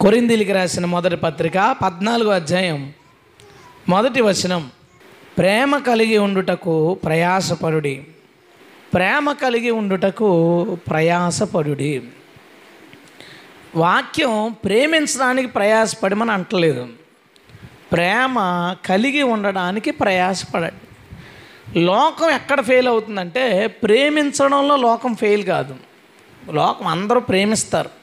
కొరిందీలికి రాసిన మొదటి పత్రిక పద్నాలుగో అధ్యాయం. మొదటి వచనం ప్రేమ కలిగి ఉండుటకు ప్రయాసపడుడి. ప్రేమ కలిగి ఉండుటకు ప్రయాసపడుడి. వాక్యం ప్రేమించడానికి ప్రయాసపడమని అంటలేదు. ప్రేమ కలిగి ఉండడానికి ప్రయాసపడండి లోకం ఎక్కడ ఫెయిల్ అవుతుందంటే ప్రేమించడంలో లోకం ఫెయిల్ కాదు. లోకం అందరూ ప్రేమిస్తారు.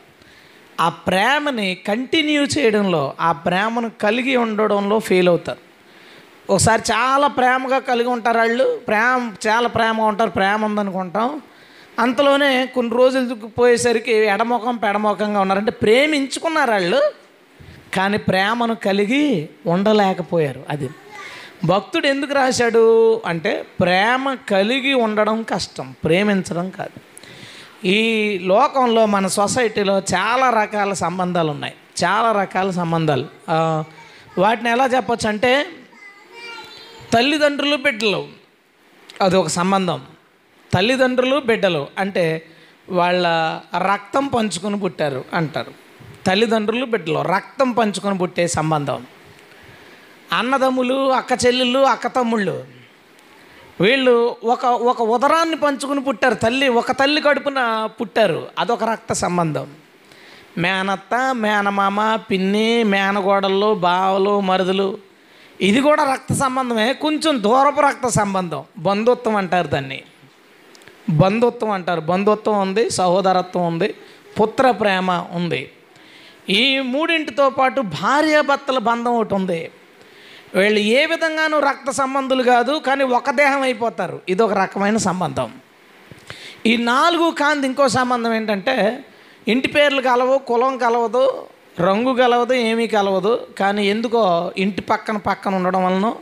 ఆ ప్రేమని కంటిన్యూ చేయడంలో ఆ ప్రేమను కలిగి ఉండడంలో ఫెయిల్ అవుతారు. ఒకసారి చాలా ప్రేమగా కలిగి ఉంటారు వాళ్ళు ప్రేమ చాలా ప్రేమగా ఉంటారు ప్రేమ ఉందనుకుంటాం. అంతలోనే కొన్ని రోజులు పోయేసరికి ఎడమొఖం పెడమొఖంగా ఉన్నారంటే ప్రేమించుకున్నారు వాళ్ళు కానీ ప్రేమను కలిగి ఉండలేకపోయారు అది. భక్తుడు ఎందుకు రాశాడు అంటే ప్రేమ కలిగి ఉండడం కష్టం ప్రేమించడం కాదు. ఈ లోకంలో మన సొసైటీలో చాలా రకాల సంబంధాలు ఉన్నాయి. చాలా రకాల సంబంధాలు. వాటిని ఎలా చెప్పచ్చు అంటే తల్లిదండ్రులు బిడ్డలు. అది ఒక సంబంధం. తల్లిదండ్రులు బిడ్డలు అంటే వాళ్ళ రక్తం పంచుకొని పుట్టారు అంటారు. తల్లిదండ్రులు బిడ్డలు రక్తం పంచుకొని పుట్టే సంబంధం. అన్నదమ్ములు అక్క చెల్లెళ్ళు అక్క తమ్ముళ్ళు. వీళ్ళు ఒక ఒక ఉదరాన్ని పంచుకుని పుట్టారు తల్లి ఒక తల్లి కడుపున పుట్టారు. అదొక రక్త సంబంధం. మేనత్త మేనమామ పిన్ని మేనగోడళ్ళు బావలు మరుదులు. ఇది కూడా రక్త సంబంధమే. కొంచెం దూరపు రక్త సంబంధం. బంధుత్వం అంటారు దాన్ని. బంధుత్వం అంటారు. బంధుత్వం ఉంది సహోదరత్వం ఉంది పుత్ర ప్రేమ ఉంది. ఈ మూడింటితో పాటు భార్యాభర్తల బంధం ఒకటి ఉంది. వీళ్ళు ఏ విధంగానూ రక్త సంబంధులు కాదు కానీ ఒక దేహం అయిపోతారు. ఇది ఒక రకమైన సంబంధం. ఈ నాలుగు కాంతి ఇంకో సంబంధం ఏంటంటే ఇంటి పేర్లు కలవు కులం కలవదు రంగు కలవదు ఏమీ కలవదు. కానీ ఎందుకో ఇంటి పక్కన పక్కన ఉండడం వలన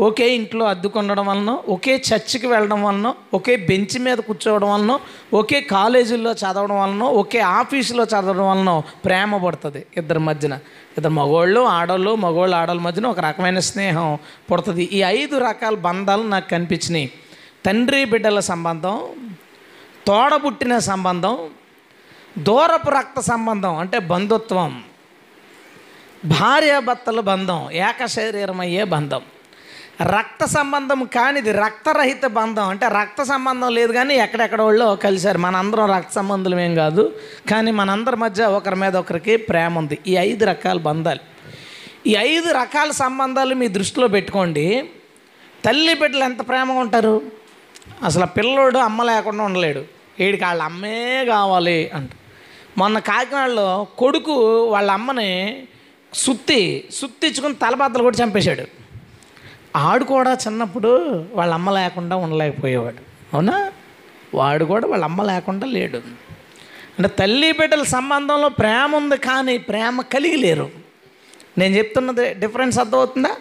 ఒకే ఇంట్లో అద్దుకుండడం వలన ఒకే చర్చికి వెళ్ళడం వలన ఒకే బెంచ్ మీద కూర్చోవడం వలన ఒకే కాలేజీల్లో చదవడం వలన ఒకే ఆఫీసులో చదవడం వలన ప్రేమ పడుతుంది ఇద్దరి మధ్యన. ఇద్దరు మగవాళ్ళు ఆడవాళ్ళు మగవాళ్ళు ఆడోళ్ళ మధ్యన ఒక రకమైన స్నేహం పుడుతుంది. ఈ ఐదు రకాల బంధాలు నాకు కనిపించినాయి. తండ్రి బిడ్డల సంబంధం తోడబుట్టిన సంబంధం దూరపు రక్త సంబంధం అంటే బంధుత్వం భార్యాభర్తల బంధం ఏక అయ్యే బంధం. రక్త సంబంధం కానిది రక్తరహిత బంధం. అంటే రక్త సంబంధం లేదు కానీ ఎక్కడెక్కడ వాళ్ళు కలిశారు. మనందరం రక్త సంబంధం ఏం కాదు. కానీ మనందరి మధ్య ఒకరి మీద ఒకరికి ప్రేమ ఉంది. ఈ ఐదు రకాల బంధాలు. ఈ ఐదు రకాల సంబంధాలు మీ దృష్టిలో పెట్టుకోండి. తల్లి బిడ్డలు ఎంత ప్రేమగా ఉంటారు? అసలు పిల్లోడు అమ్మ లేకుండా ఉండలేడు. వీడికి వాళ్ళ అమ్మే కావాలి అంట. మొన్న కాకినాడలో కొడుకు వాళ్ళ అమ్మని సుత్తి సుత్తిచ్చుకుని తలబద్దలు కూడా చంపేశాడు. ఆడు కూడా చిన్నప్పుడు వాళ్ళ అమ్మ లేకుండా ఉండలేకపోయేవాడు. అవునా? వాడు కూడా వాళ్ళ అమ్మ లేకుండా లేడు. అంటే తల్లి బిడ్డల సంబంధంలో ప్రేమ ఉంది కానీ ప్రేమ కలిగి లేరు. నేను చెప్తున్నది డిఫరెన్స్ అర్థమవుతుందా?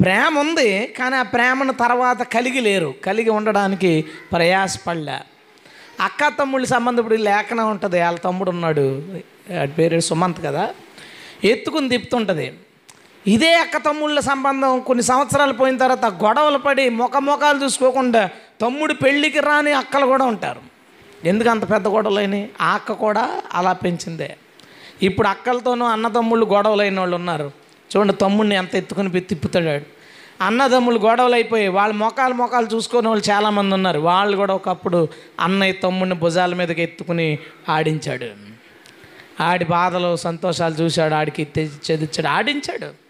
ప్రేమ ఉంది కానీ ఆ ప్రేమను తర్వాత కలిగి లేరు. కలిగి ఉండడానికి ప్రయాసపడలే. అక్క తమ్ముళ్ళ సంబంధం ఇప్పుడు లేఖనం ఉంటుంది. వాళ్ళ తమ్ముడు ఉన్నాడు. వాడి పేరు సుమంత్ కదా? ఎత్తుకుని తిప్పుతుంటుంది. ఇదే అక్క తమ్ముళ్ళ సంబంధం. కొన్ని సంవత్సరాలు పోయిన తర్వాత గొడవలు పడి ముఖముఖాలు చూసుకోకుండా తమ్ముడు పెళ్ళికి రాని అక్కలు కూడా ఉంటారు. ఎందుకు అంత పెద్ద గొడవలైనవి ఆ అక్క కూడా అలా పెంచిందే. ఇప్పుడు అక్కలతోనూ అన్నదమ్ముళ్ళు గొడవలైన వాళ్ళు ఉన్నారు. చూడండి తమ్ముడిని ఎంత ఎత్తుకుని తిప్పుతాడాడు అన్నదమ్ములు గొడవలు అయిపోయి వాళ్ళ మొఖాలు మొఖాలు చూసుకునే వాళ్ళు చాలామంది ఉన్నారు. వాళ్ళు కూడా ఒకప్పుడు అన్నయ్య తమ్ముడిని భుజాల మీదకి ఎత్తుకుని ఆడించాడు. ఆడి బాధలు సంతోషాలు చూశాడు. ఆడికి తె- ఆడించాడు.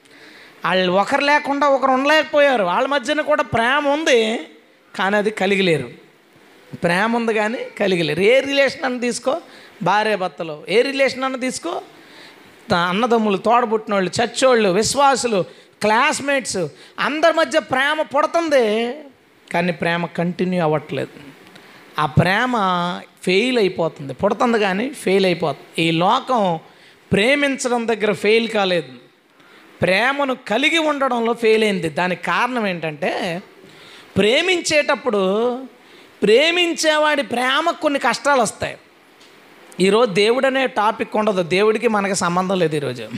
వాళ్ళు ఒకరు లేకుండా ఒకరు ఉండలేకపోయారు. వాళ్ళ మధ్యన కూడా ప్రేమ ఉంది కానీ అది కలిగిలేరు. ప్రేమ ఉంది కానీ కలిగిలేరు. ఏ రిలేషన్ అన్న తీసుకో భార్య భర్తలు. ఏ రిలేషన్ అన్న తీసుకో అన్నదమ్ములు తోడబుట్టిన వాళ్ళు చచ్చోళ్ళు విశ్వాసులు క్లాస్మేట్స్ అందరి మధ్య ప్రేమ పుడుతుంది కానీ ప్రేమ కంటిన్యూ అవ్వట్లేదు. ఆ ప్రేమ ఫెయిల్ అయిపోతుంది. పుడుతుంది కానీ ఫెయిల్ అయిపోతుంది. ఈ లోకం ప్రేమించడం దగ్గర ఫెయిల్ కాలేదు. ప్రేమను కలిగి ఉండడంలో ఫెయిల్ అయింది. దానికి కారణం ఏంటంటే ప్రేమించేటప్పుడు ప్రేమించేవాడి ప్రేమకు కొన్ని కష్టాలు వస్తాయి. ఈరోజు దేవుడు అనే టాపిక్ ఉండదు. దేవుడికి మనకి సంబంధం లేదు ఈరోజు.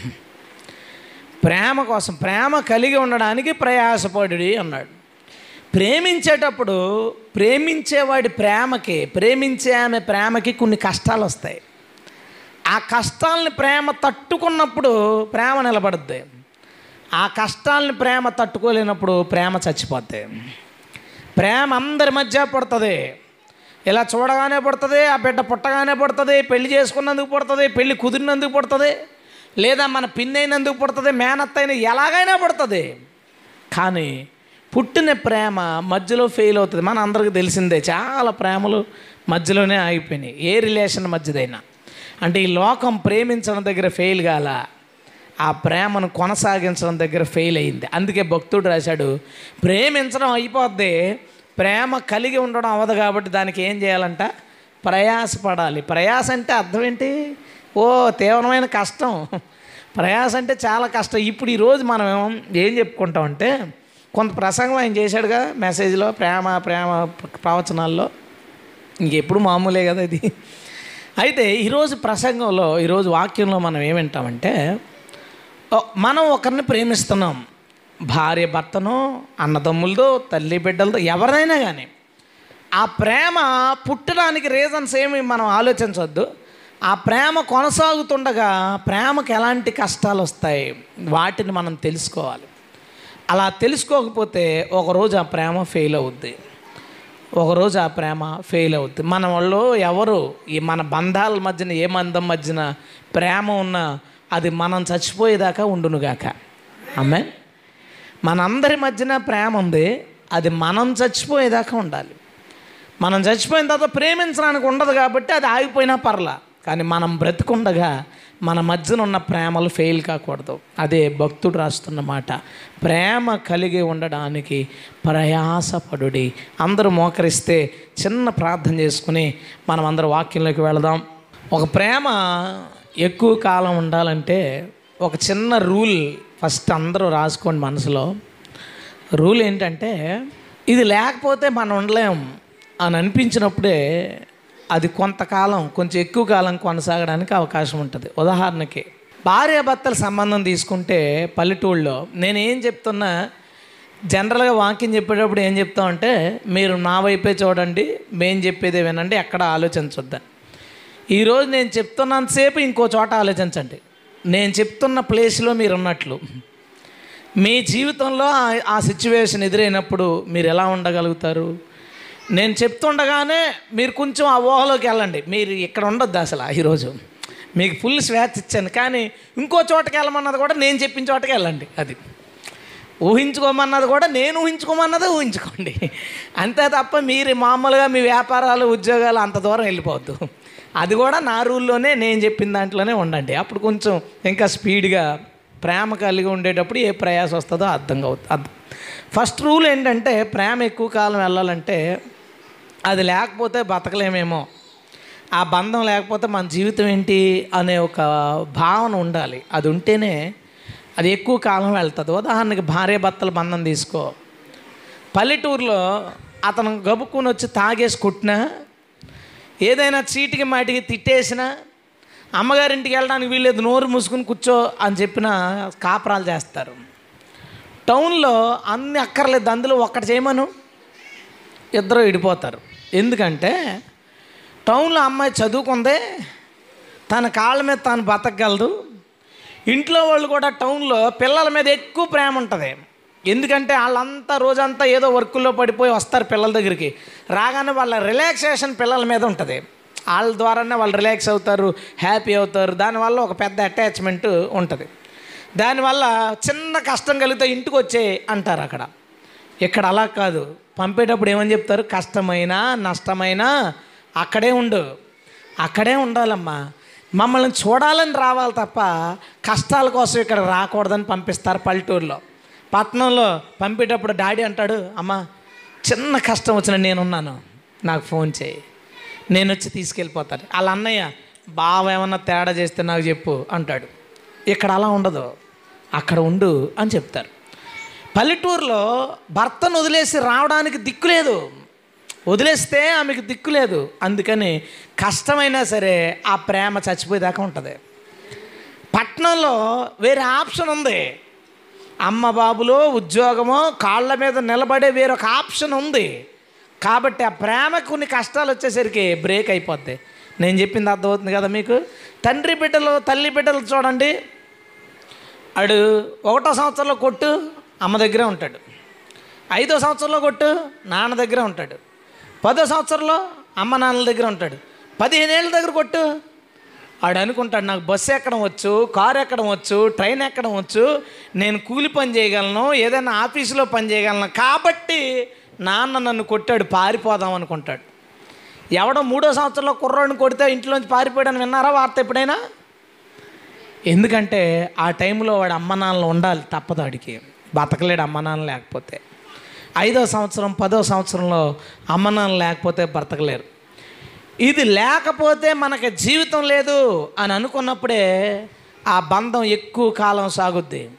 ప్రేమ కోసం ప్రేమ కలిగి ఉండడానికి ప్రయాసపడి అన్నాడు. ప్రేమించేటప్పుడు ప్రేమించేవాడి ప్రేమకి ప్రేమించే ఆమె ప్రేమకి కొన్ని కష్టాలు వస్తాయి. ఆ కష్టాలని ప్రేమ తట్టుకున్నప్పుడు ప్రేమ నిలబడుద్ది. ఆ కష్టాలను ప్రేమ తట్టుకోలేనప్పుడు ప్రేమ చచ్చిపోద్ది. ప్రేమ అందరి మధ్య పుడుతుంది. ఇలా చూడగానే పుడుతుంది ఆ బిడ్డ పుట్టగానే పుడుతుంది పెళ్ళి చేసుకున్నందుకు పుడుతుంది పెళ్ళి కుదిరినందుకు పుడుతుంది లేదా మన పిన్ అయినందుకు పుడుతుంది మేనత్త అయిన ఎలాగైనా పుడుతుంది. కానీ పుట్టిన ప్రేమ మధ్యలో ఫెయిల్ అవుతుంది. మన అందరికీ తెలిసిందే చాలా ప్రేమలు మధ్యలోనే ఆగిపోయినాయి. ఏ రిలేషన్ మధ్యదైనా. అంటే ఈ లోకం ప్రేమించడం దగ్గర ఫెయిల్ కాలా ఆ ప్రేమను కొనసాగించడం దగ్గర ఫెయిల్ అయింది. అందుకే భక్తుడు రాశాడు ప్రేమించడం అయిపోద్ది. ప్రేమ కలిగి ఉండడం అవ్వదు కాబట్టి దానికి ఏం చేయాలంట? ప్రయాసపడాలి. ప్రయాస అంటే అర్థం ఏంటి? ఓ తీవ్రమైన కష్టం. ప్రయాస అంటే చాలా కష్టం. ఇప్పుడు ఈరోజు మనం ఏం చెప్పుకుంటామంటే కొంత ప్రసంగం ఆయన చేశాడుగా మెసేజ్లో ప్రేమ ప్రేమ ప్రవచనాల్లో. ఇంకెప్పుడు మామూలే కదా ఇది. అయితే ఈరోజు ప్రసంగంలో ఈరోజు వాక్యంలో మనం ఏమింటామంటే మనం ఒకరిని ప్రేమిస్తున్నాం. భార్య భర్తను అన్నదమ్ములతో తల్లి బిడ్డలతో ఎవరినైనా కానీ ఆ ప్రేమ పుట్టడానికి రీజన్స్ ఏమి మనం ఆలోచించవద్దు ఆ ప్రేమ కొనసాగుతుండగా ప్రేమకు ఎలాంటి కష్టాలు వస్తాయి వాటిని మనం తెలుసుకోవాలి. అలా తెలుసుకోకపోతే ఒకరోజు ఆ ప్రేమ ఫెయిల్ అవుద్ది. ఒకరోజు ఆ ప్రేమ ఫెయిల్ అవుద్ది. మన వాళ్ళు ఎవరు ఈ మన బంధాల మధ్యన ఏ మందం మధ్యన ప్రేమ ఉన్నా అది మనం చచ్చిపోయేదాకా ఉండునుగాక. అమ్మే మనందరి మధ్యన ప్రేమ ఉంది అది మనం చచ్చిపోయేదాకా ఉండాలి. మనం చచ్చిపోయిన తర్వాత ప్రేమించడానికి ఉండదు కాబట్టి అది ఆగిపోయినా పర్లా. కానీ మనం బ్రతికుండగా మన మధ్యన ఉన్న ప్రేమలు ఫెయిల్ కాకూడదు. అదే భక్తుడు రాస్తున్న మాట. ప్రేమ కలిగి ఉండడానికి ప్రయాసపడుడి. అందరూ మోకరిస్తే చిన్న ప్రార్థన చేసుకుని మనం అందరూ వాక్యంలోకి వెళదాం. ఒక ప్రేమ ఎక్కువ కాలం ఉండాలంటే ఒక చిన్న రూల్ ఫస్ట్ అందరూ రాసుకోండి మనసులో. రూల్ ఏంటంటే ఇది లేకపోతే మనం ఉండలేం అని అనిపించినప్పుడే అది కొంతకాలం కొంచెం ఎక్కువ కాలం కొనసాగడానికి అవకాశం ఉంటుంది. ఉదాహరణకి భార్యాభర్తల సంబంధం తీసుకుంటే పల్లెటూళ్ళలో నేను ఏం చెప్తున్నా జనరల్గా వాక్యం చెప్పేటప్పుడు ఏం చెప్తామంటే మీరు నా వైపే చూడండి మేము చెప్పేదే వినండి ఎక్కడ ఆలోచించొద్దని. ఈరోజు నేను చెప్తున్నంతసేపు ఇంకో చోట ఆలోచించండి. నేను చెప్తున్న ప్లేస్లో మీరు ఉన్నట్లు మీ జీవితంలో ఆ- సిచ్యువేషన్ ఎదురైనప్పుడు మీరు ఎలా ఉండగలుగుతారు? నేను చెప్తుండగానే మీరు కొంచెం ఆ ఊహలోకి వెళ్ళండి. మీరు ఇక్కడ ఉండొద్దు అసలు ఈరోజు మీకు ఫుల్ స్వేచ్ఛ ఇచ్చాను. కానీ ఇంకో చోటకి వెళ్ళమన్నది కూడా నేను చెప్పిన చోటకి వెళ్ళండి. అది. ఊహించుకోమన్నది కూడా నేను ఊహించుకోమన్నది ఊహించుకోండి. అంతే తప్ప మీరు మామూలుగా మీ వ్యాపారాలు ఉద్యోగాలు అంత దూరం వెళ్ళిపోవద్దు. అది కూడా నా రూల్లోనే నేను చెప్పిన దాంట్లోనే ఉండండి. అప్పుడు కొంచెం ఇంకా స్పీడ్గా ప్రేమ కలిగి ఉండేటప్పుడు ఏ ప్రయాస వస్తుందో అర్థం అవుతుంది అర్థం. ఫస్ట్ రూల్ ఏంటంటే ప్రేమ ఎక్కువ కాలం వెళ్ళాలంటే అది లేకపోతే బతకలేమేమో. ఆ బంధం లేకపోతే మన జీవితం ఏంటి అనే ఒక భావన ఉండాలి. అది ఉంటేనే అది ఎక్కువ కాలం వెళ్తుంది. ఉదాహరణకి భార్య భర్తల బంధం తీసుకో. పల్లెటూరులో అతను గబుక్కుని వచ్చి తాగేసి కొట్టినా ఏదైనా చీటికి మాటికి తిట్టేసినా అమ్మగారింటికి వెళ్ళడానికి వీళ్ళేది నోరు మూసుకుని కూర్చో అని చెప్పిన కాపురాలు చేస్తారు. టౌన్లో అన్ని అక్కర్లేదు అందులో ఒక్కటి చేయమను ఇద్దరు విడిపోతారు. ఎందుకంటే టౌన్లో అమ్మాయి చదువుకుందే తన కాళ్ళ మీద తాను బతకగలదు. ఇంట్లో వాళ్ళు కూడా టౌన్లో పిల్లల మీద ఎక్కువ ప్రేమ ఉంటుంది. ఎందుకంటే వాళ్ళంతా రోజంతా ఏదో వర్కుల్లో పడిపోయి వస్తారు పిల్లల దగ్గరికి. రాగానే వాళ్ళ రిలాక్సేషన్ పిల్లల మీద ఉంటుంది. వాళ్ళ ద్వారానే వాళ్ళు రిలాక్స్ అవుతారు హ్యాపీ అవుతారు. దానివల్ల ఒక పెద్ద అటాచ్మెంట్ ఉంటుంది. దానివల్ల చిన్న కష్టం కలిగితే ఇంటికి వచ్చే అంటారు అక్కడ. ఇక్కడ అలా కాదు. పంపేటప్పుడు ఏమని చెప్తారు? కష్టమైనా నష్టమైనా అక్కడే ఉండు. అక్కడే ఉండాలమ్మా. మమ్మల్ని చూడాలని రావాలి తప్ప కష్టాల కోసం ఇక్కడ రాకూడదని పంపిస్తారు పల్లెటూరులో. పట్టణంలో పంపేటప్పుడు డాడీ అంటాడు అమ్మా చిన్న కష్టం వచ్చిన నేనున్నాను నాకు ఫోన్ చేయి నేను వచ్చి తీసుకెళ్ళిపోతాను. వాళ్ళ అన్నయ్య బావ ఏమన్నా తేడా చేస్తే నాకు చెప్పు అంటాడు. ఇక్కడ అలా ఉండదు అక్కడ ఉండు అని చెప్తారు. పల్లెటూరులో భర్తను వదిలేసి రావడానికి దిక్కు లేదు. వదిలేస్తే ఆమెకు దిక్కు లేదు. అందుకని కష్టమైనా సరే ఆ ప్రేమ చచ్చిపోయేదాకా ఉంటుంది. పట్నంలో వేరే ఆప్షన్ ఉంది. అమ్మ బాబులో ఉద్యోగమో కాళ్ళ మీద నిలబడే వేరొక ఆప్షన్ ఉంది. కాబట్టి ఆ ప్రేమ కొన్ని కష్టాలు వచ్చేసరికి బ్రేక్ అయిపోద్ది. నేను చెప్పింది అర్థమవుతుంది కదా మీకు? తండ్రి బిడ్డలు తల్లి బిడ్డలు చూడండి. అడు ఒకటో సంవత్సరంలో కొట్టు అమ్మ దగ్గరే ఉంటాడు. ఐదో సంవత్సరంలో కొట్టు నాన్న దగ్గరే ఉంటాడు. పదో సంవత్సరంలో అమ్మ నాన్నల దగ్గర ఉంటాడు. పదిహేను ఏళ్ళ దగ్గర కొట్టు ఆడు అనుకుంటాడు నాకు బస్సు ఎక్కడం వచ్చు కారు ఎక్కడం వచ్చు ట్రైన్ ఎక్కడం వచ్చు నేను కూలి పని చేయగలను ఏదైనా ఆఫీసులో పని చేయగలను. కాబట్టి నాన్న నన్ను కొట్టాడు పారిపోదాం అనుకుంటాడు. ఎవడో మూడో సంవత్సరంలో కుర్రాడిని కొడితే ఇంట్లోంచి పారిపోయాడని విన్నారా వార్త ఎప్పుడైనా? ఎందుకంటే ఆ టైంలో వాడు అమ్మ నాన్నలు ఉండాలి తప్పదు వాడికి బతకలేడు అమ్మ నాన్న లేకపోతే. ఐదో సంవత్సరం పదో సంవత్సరంలో అమ్మ నాన్న లేకపోతే బ్రతకలేరు ఇది లేకపోతే మనకి జీవితం లేదు అని అనుకున్నప్పుడే ఆ బంధం ఎక్కువ కాలం సాగుద్ది.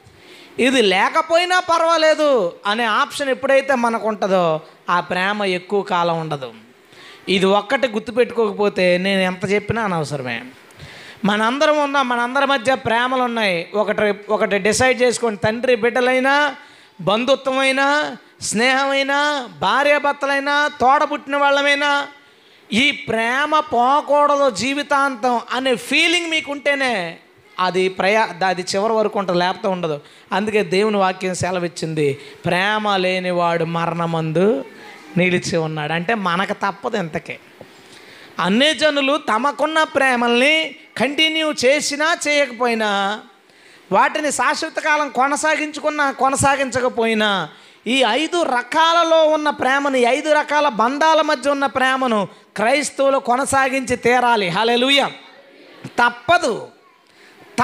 ఇది లేకపోయినా పర్వాలేదు అనే ఆప్షన్ ఎప్పుడైతే మనకు ఉంటుందో ఆ ప్రేమ ఎక్కువ కాలం ఉండదు. ఇది ఒక్కటి గుర్తుపెట్టుకోకపోతే నేను ఎంత చెప్పినా అనవసరమే. మనందరం ఉన్నాం మనందరి మధ్య ప్రేమలు ఉన్నాయి. ఒకటి ఒకటి డిసైడ్ చేసుకోండి తండ్రి బిడ్డలైనా బంధుత్వమైనా స్నేహమైనా భార్యాభర్తలైనా తోడబుట్టిన వాళ్ళమైనా ఈ ప్రేమ పోకూడదు జీవితాంతం అనే ఫీలింగ్ మీకు ఉంటేనే అది ప్రయా అది చివరి వరకు ఉంటుంది లేకపోతే ఉండదు. అందుకే దేవుని వాక్యం సెలవిచ్చింది ప్రేమ లేనివాడు మరణమందు నిలిచి ఉన్నాడు. అంటే మనకు తప్పదు ఇంతకే. అన్ని జనులు తమకున్న ప్రేమల్ని కంటిన్యూ చేసినా చేయకపోయినా వాటిని శాశ్వత కాలం కొనసాగించుకున్నా కొనసాగించకపోయినా ఈ ఐదు రకాలలో ఉన్న ప్రేమను ఈ ఐదు రకాల బంధాల మధ్య ఉన్న ప్రేమను క్రైస్తవులు కొనసాగించి తీరాలి. హలెలుయ తప్పదు.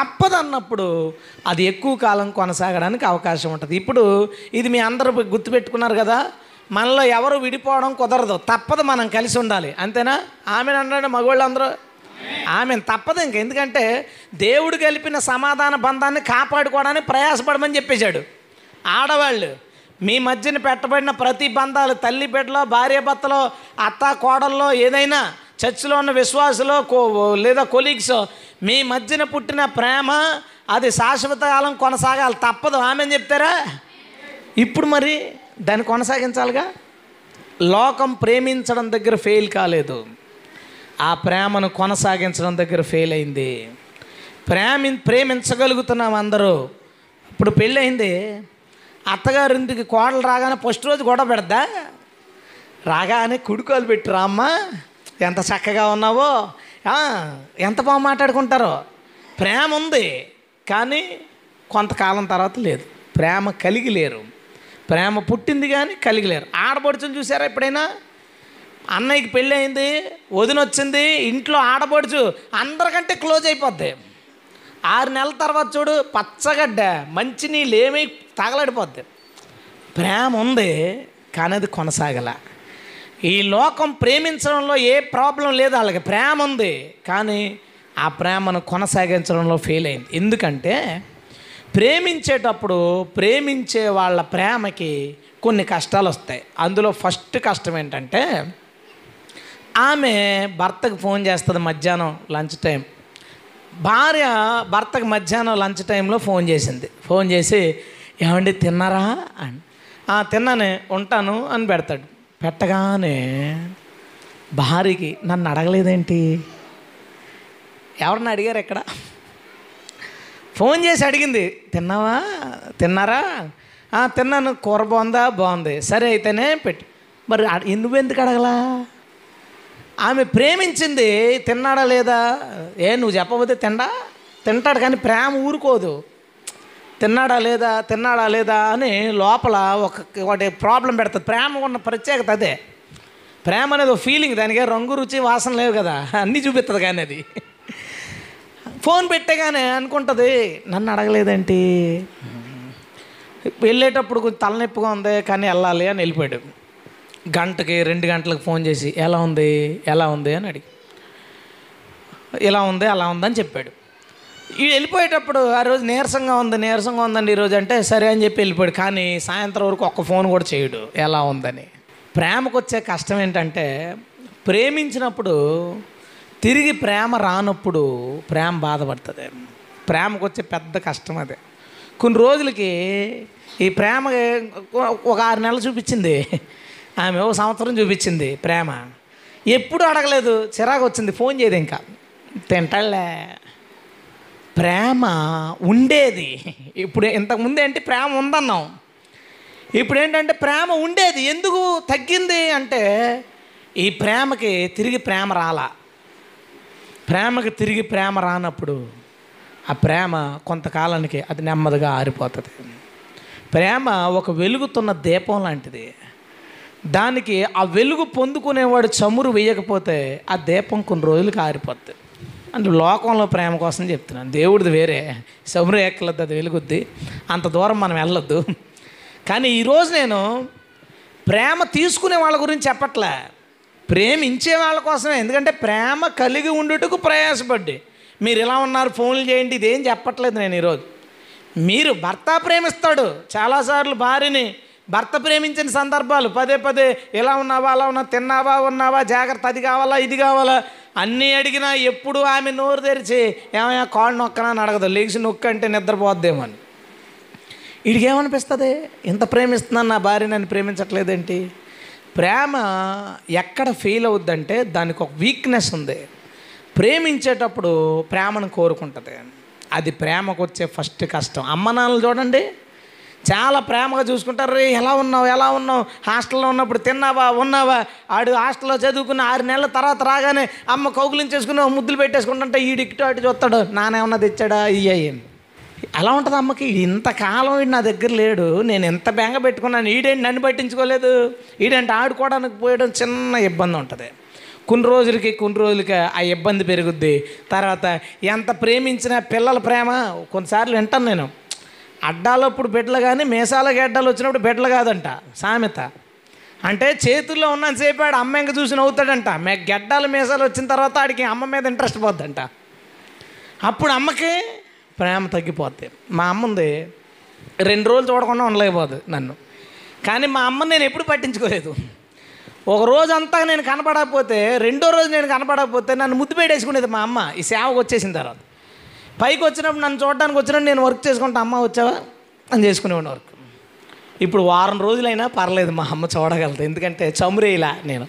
తప్పదు అన్నప్పుడు అది ఎక్కువ కాలం కొనసాగడానికి అవకాశం ఉంటుంది. ఇప్పుడు ఇది మీ అందరూ గుర్తుపెట్టుకున్నారు కదా మనలో ఎవరు విడిపోవడం కుదరదు. తప్పదు మనం కలిసి ఉండాలి. అంతేనా? ఆమెను అన్నాడు మగవాళ్ళు అందరూ ఆమె తప్పదు ఇంక. ఎందుకంటే దేవుడు కలిపిన సమాధాన బంధాన్ని కాపాడుకోవడానికి ప్రయాసపడమని చెప్పేశాడు. ఆడవాళ్ళు మీ మధ్యన పెట్టబడిన ప్రతి బంధాలు తల్లి బిడ్డలో భార్య భర్తలో అత్త కోడల్లో ఏదైనా చర్చిలో ఉన్న విశ్వాసులో కో లేదా కొలీగ్స్ మీ మధ్యన పుట్టిన ప్రేమ అది శాశ్వత కాలం కొనసాగాలి. తప్పదు. ఆమె చెప్తారా? ఇప్పుడు మరి దాన్ని కొనసాగించాలిగా? లోకం ప్రేమించడం దగ్గర ఫెయిల్ కాలేదు. ఆ ప్రేమను కొనసాగించడం దగ్గర ఫెయిల్ అయింది. ప్రేమి ప్రేమించగలుగుతున్నాం అందరూ. ఇప్పుడు పెళ్ళయింది. అత్తగారింటికి కోడలు రాగానే ఫస్ట్ రోజు గొడవ పెడద్దా? రాగానే కుడుకోలు పెట్టురా అమ్మ. ఎంత చక్కగా ఉన్నావో. ఎంత బాగా మాట్లాడుకుంటారో. ప్రేమ ఉంది కానీ కొంతకాలం తర్వాత లేదు. ప్రేమ కలిగి లేరు. ప్రేమ పుట్టింది కానీ కలిగి లేరు. ఆడపడుచులు చూసారా ఎప్పుడైనా? అన్నయ్యకి పెళ్ళి అయింది వదిన వచ్చింది ఇంట్లో ఆడపడుచు అందరికంటే క్లోజ్ అయిపోద్ది. ఆరు నెలల తర్వాత చూడు పచ్చగడ్డ మంచి నీళ్ళు ఏమీ తగలడిపోద్ది ప్రేమ ఉంది కానీ అది కొనసాగల. ఈ లోకం ప్రేమించడంలో ఏ ప్రాబ్లం లేదు వాళ్ళకి. ప్రేమ ఉంది కానీ ఆ ప్రేమను కొనసాగించడంలో ఫెయిల్ అయింది. ఎందుకంటే ప్రేమించేటప్పుడు ప్రేమించే వాళ్ళ ప్రేమకి కొన్ని కష్టాలు వస్తాయి. అందులో ఫస్ట్ కష్టం ఏంటంటే ఆమె భర్తకు ఫోన్ చేస్తుంది మధ్యాహ్నం లంచ్ టైం. భార్య భర్తకు మధ్యాహ్నం లంచ్ టైంలో ఫోన్ చేసింది. ఫోన్ చేసి ఏమండి తిన్నారా? అని. "ఆ, తిన్నానే ఉంటాను అని పెడతాడు. పెట్టగానే భార్యకి నన్ను అడగలేదేంటి? ఎవరిని అడిగారు ఎక్కడ ఫోన్ చేసి అడిగింది తిన్నావా? తిన్నారా? "ఆ, తిన్నాను కూర బాగుందా? బాగుంది. సరే అయితేనే పెట్టి. మరి ఎందుకు నువ్వెందుకు అడగలా? ఆమె ప్రేమించింది తిన్నాడా లేదా? ఏ నువ్వు చెప్పబోతే తిండా? తింటాడు కానీ ప్రేమ ఊరుకోదు. తిన్నాడా లేదా? తిన్నాడా లేదా అని లోపల ఒక ఒకటి ప్రాబ్లం పెడుతుంది. ప్రేమ ఉన్న ప్రత్యేకత అదే. ప్రేమ అనేది ఒక ఫీలింగ్ దానికి రంగు రుచి వాసన లేవు కదా. అన్నీ చూపిస్తుంది కానీ అది. ఫోన్ పెట్టగానే అనుకుంటుంది నన్ను అడగలేదేంటి? వెళ్ళేటప్పుడు కొంచెం తలనొప్పిగా ఉంది కానీ వెళ్ళాలి అని వెళ్ళిపోయాడు. గంటకి రెండు గంటలకు ఫోన్ చేసి ఎలా ఉంది? ఎలా ఉంది? అని అడిగి. ఇలా ఉంది అలా ఉందని చెప్పాడు. వెళ్ళిపోయేటప్పుడు ఆ రోజు నీరసంగా ఉంది నీరసంగా ఉందండి ఈరోజు అంటే సరే అని చెప్పి వెళ్ళిపోయాడు. కానీ సాయంత్రం వరకు ఒక్క ఫోన్ కూడా చేయడు. ఎలా ఉందని? ప్రేమకు వచ్చే కష్టం ఏంటంటే ప్రేమించినప్పుడు తిరిగి ప్రేమ రానప్పుడు ప్రేమ బాధపడుతుంది. ప్రేమకు వచ్చే పెద్ద కష్టం అదే. కొన్ని రోజులకి ఈ ప్రేమ ఒక ఆరు నెలలు చూపించింది. ఆమె ఓ సంవత్సరం చూపించింది ప్రేమ. ఎప్పుడు అడగలేదు చిరాకు వచ్చింది ఫోన్ చేయదు ఇంకా. తింటాళ్ళే. ప్రేమ ఉండేది. ఇప్పుడు ఇంతకుముందు ఏంటి ప్రేమ ఉందన్నాం. ఇప్పుడు ఏంటంటే ప్రేమ ఉండేది. ఎందుకు తగ్గింది అంటే ఈ ప్రేమకి తిరిగి ప్రేమ రాలా. ప్రేమకి తిరిగి ప్రేమ రానప్పుడు ఆ ప్రేమ కొంతకాలానికి అది నెమ్మదిగా ఆరిపోతుంది. ప్రేమ ఒక వెలుగుతున్న దీపం లాంటిది. దానికి ఆ వెలుగు పొందుకునేవాడు చమురు వేయకపోతే ఆ దీపం కొన్ని రోజులకి ఆరిపోద్ది. అంటే లోకంలో ప్రేమ కోసం చెప్తున్నాను. దేవుడిది వేరే. చమురు ఎక్కలద్దు అది వెలుగుద్ది. అంత దూరం మనం వెళ్ళొద్దు. కానీ ఈరోజు నేను ప్రేమ తీసుకునే వాళ్ళ గురించి చెప్పట్లే. ప్రేమించే వాళ్ళ కోసమే. ఎందుకంటే ప్రేమ కలిగి ఉండుటకు ప్రయాసపడ్డి. మీరు ఇలా ఉన్నారు ఫోన్లు చేయండి ఇదేం చెప్పట్లేదు నేను ఈరోజు. మీరు భర్త ప్రేమిస్తాడు. చాలాసార్లు భార్యని భర్త ప్రేమించిన సందర్భాలు పదే పదే ఎలా ఉన్నావా అలా ఉన్నా తిన్నావా ఉన్నావా జాగ్రత్త అది కావాలా ఇది కావాలా? అన్నీ అడిగినా ఎప్పుడు ఆమె నోరు తెరిచి ఏమైనా కాళ్ళు నొక్కనా? అని అడగదు. లేచి నొక్క అంటే నిద్రపోద్దేమో అని వీడికి ఏమనిపిస్తుంది? ఇంత ప్రేమిస్తున్నాను నా భార్య నన్ను ప్రేమించట్లేదేంటి? ప్రేమ ఎక్కడ ఫెయిల్ అవుద్దంటే దానికి ఒక వీక్నెస్ ఉంది. ప్రేమించేటప్పుడు ప్రేమను కోరుకుంటుంది. అది ప్రేమకు వచ్చే ఫస్ట్ కష్టం. అమ్మ నాన్నలు చూడండి చాలా ప్రేమగా చూసుకుంటారు. రే ఎలా ఉన్నావు? ఎలా ఉన్నావు? హాస్టల్లో ఉన్నప్పుడు తిన్నావా? ఉన్నావా? ఆడు హాస్టల్లో చదువుకున్న ఆరు నెలల తర్వాత రాగానే అమ్మ కౌగులించేసుకుని ముద్దులు పెట్టేసుకుంటుంటే ఈడు ఇటు అటు చూస్తాడు. నానేమన్నా తెచ్చాడా? ఇయ్యాయి అలా ఉంటుంది అమ్మకి? ఇంతకాలం వీడు నా దగ్గర లేడు. నేను ఎంత బెంగ పెట్టుకున్నాను? ఈడేంటి నన్ను పట్టించుకోలేదు? ఈడేంటి ఆడుకోవడానికి పోయడం చిన్న ఇబ్బంది ఉంటుంది. కొన్ని రోజులకి కొన్ని రోజులకి ఆ ఇబ్బంది పెరుగుద్ది. తర్వాత ఎంత ప్రేమించినా పిల్లల ప్రేమ కొన్నిసార్లు వింటాను నేను. అడ్డాలప్పుడు బిడ్డలు కానీ మీసాల అడ్డాలు వచ్చినప్పుడు బిడ్డలు కాదంట సామెత. అంటే చేతుల్లో ఉన్నంతసేపు ఆడు అమ్మ ఇంక చూసి నవ్వుతాడంట మే గడ్డాలు మీసాలు వచ్చిన తర్వాత ఆడికి అమ్మ మీద ఇంట్రెస్ట్ పోద్దంట. అప్పుడు అమ్మకి ప్రేమ తగ్గిపోద్ది. మా అమ్మ ఉంది రెండు రోజులు చూడకుండా ఉండలేకపోదు నన్ను. కానీ మా అమ్మని నేను ఎప్పుడు పట్టించుకోలేదు. ఒక రోజు అంతా నేను కనపడకపోతే రెండో రోజు నేను కనపడకపోతే నన్ను ముద్దు పెట్టేసుకునేది మా అమ్మ ఈ సేవకు వచ్చేసిన తర్వాత. పైకి వచ్చినప్పుడు నన్ను చూడడానికి వచ్చినప్పుడు నేను వర్క్ చేసుకుంటా అమ్మ వచ్చావా? అని చేసుకునేవాడిని వర్క్ ఇప్పుడు వారం రోజులైనా పర్లేదు మా అమ్మ చూడగలదు. ఎందుకంటే చమురేలా నేను.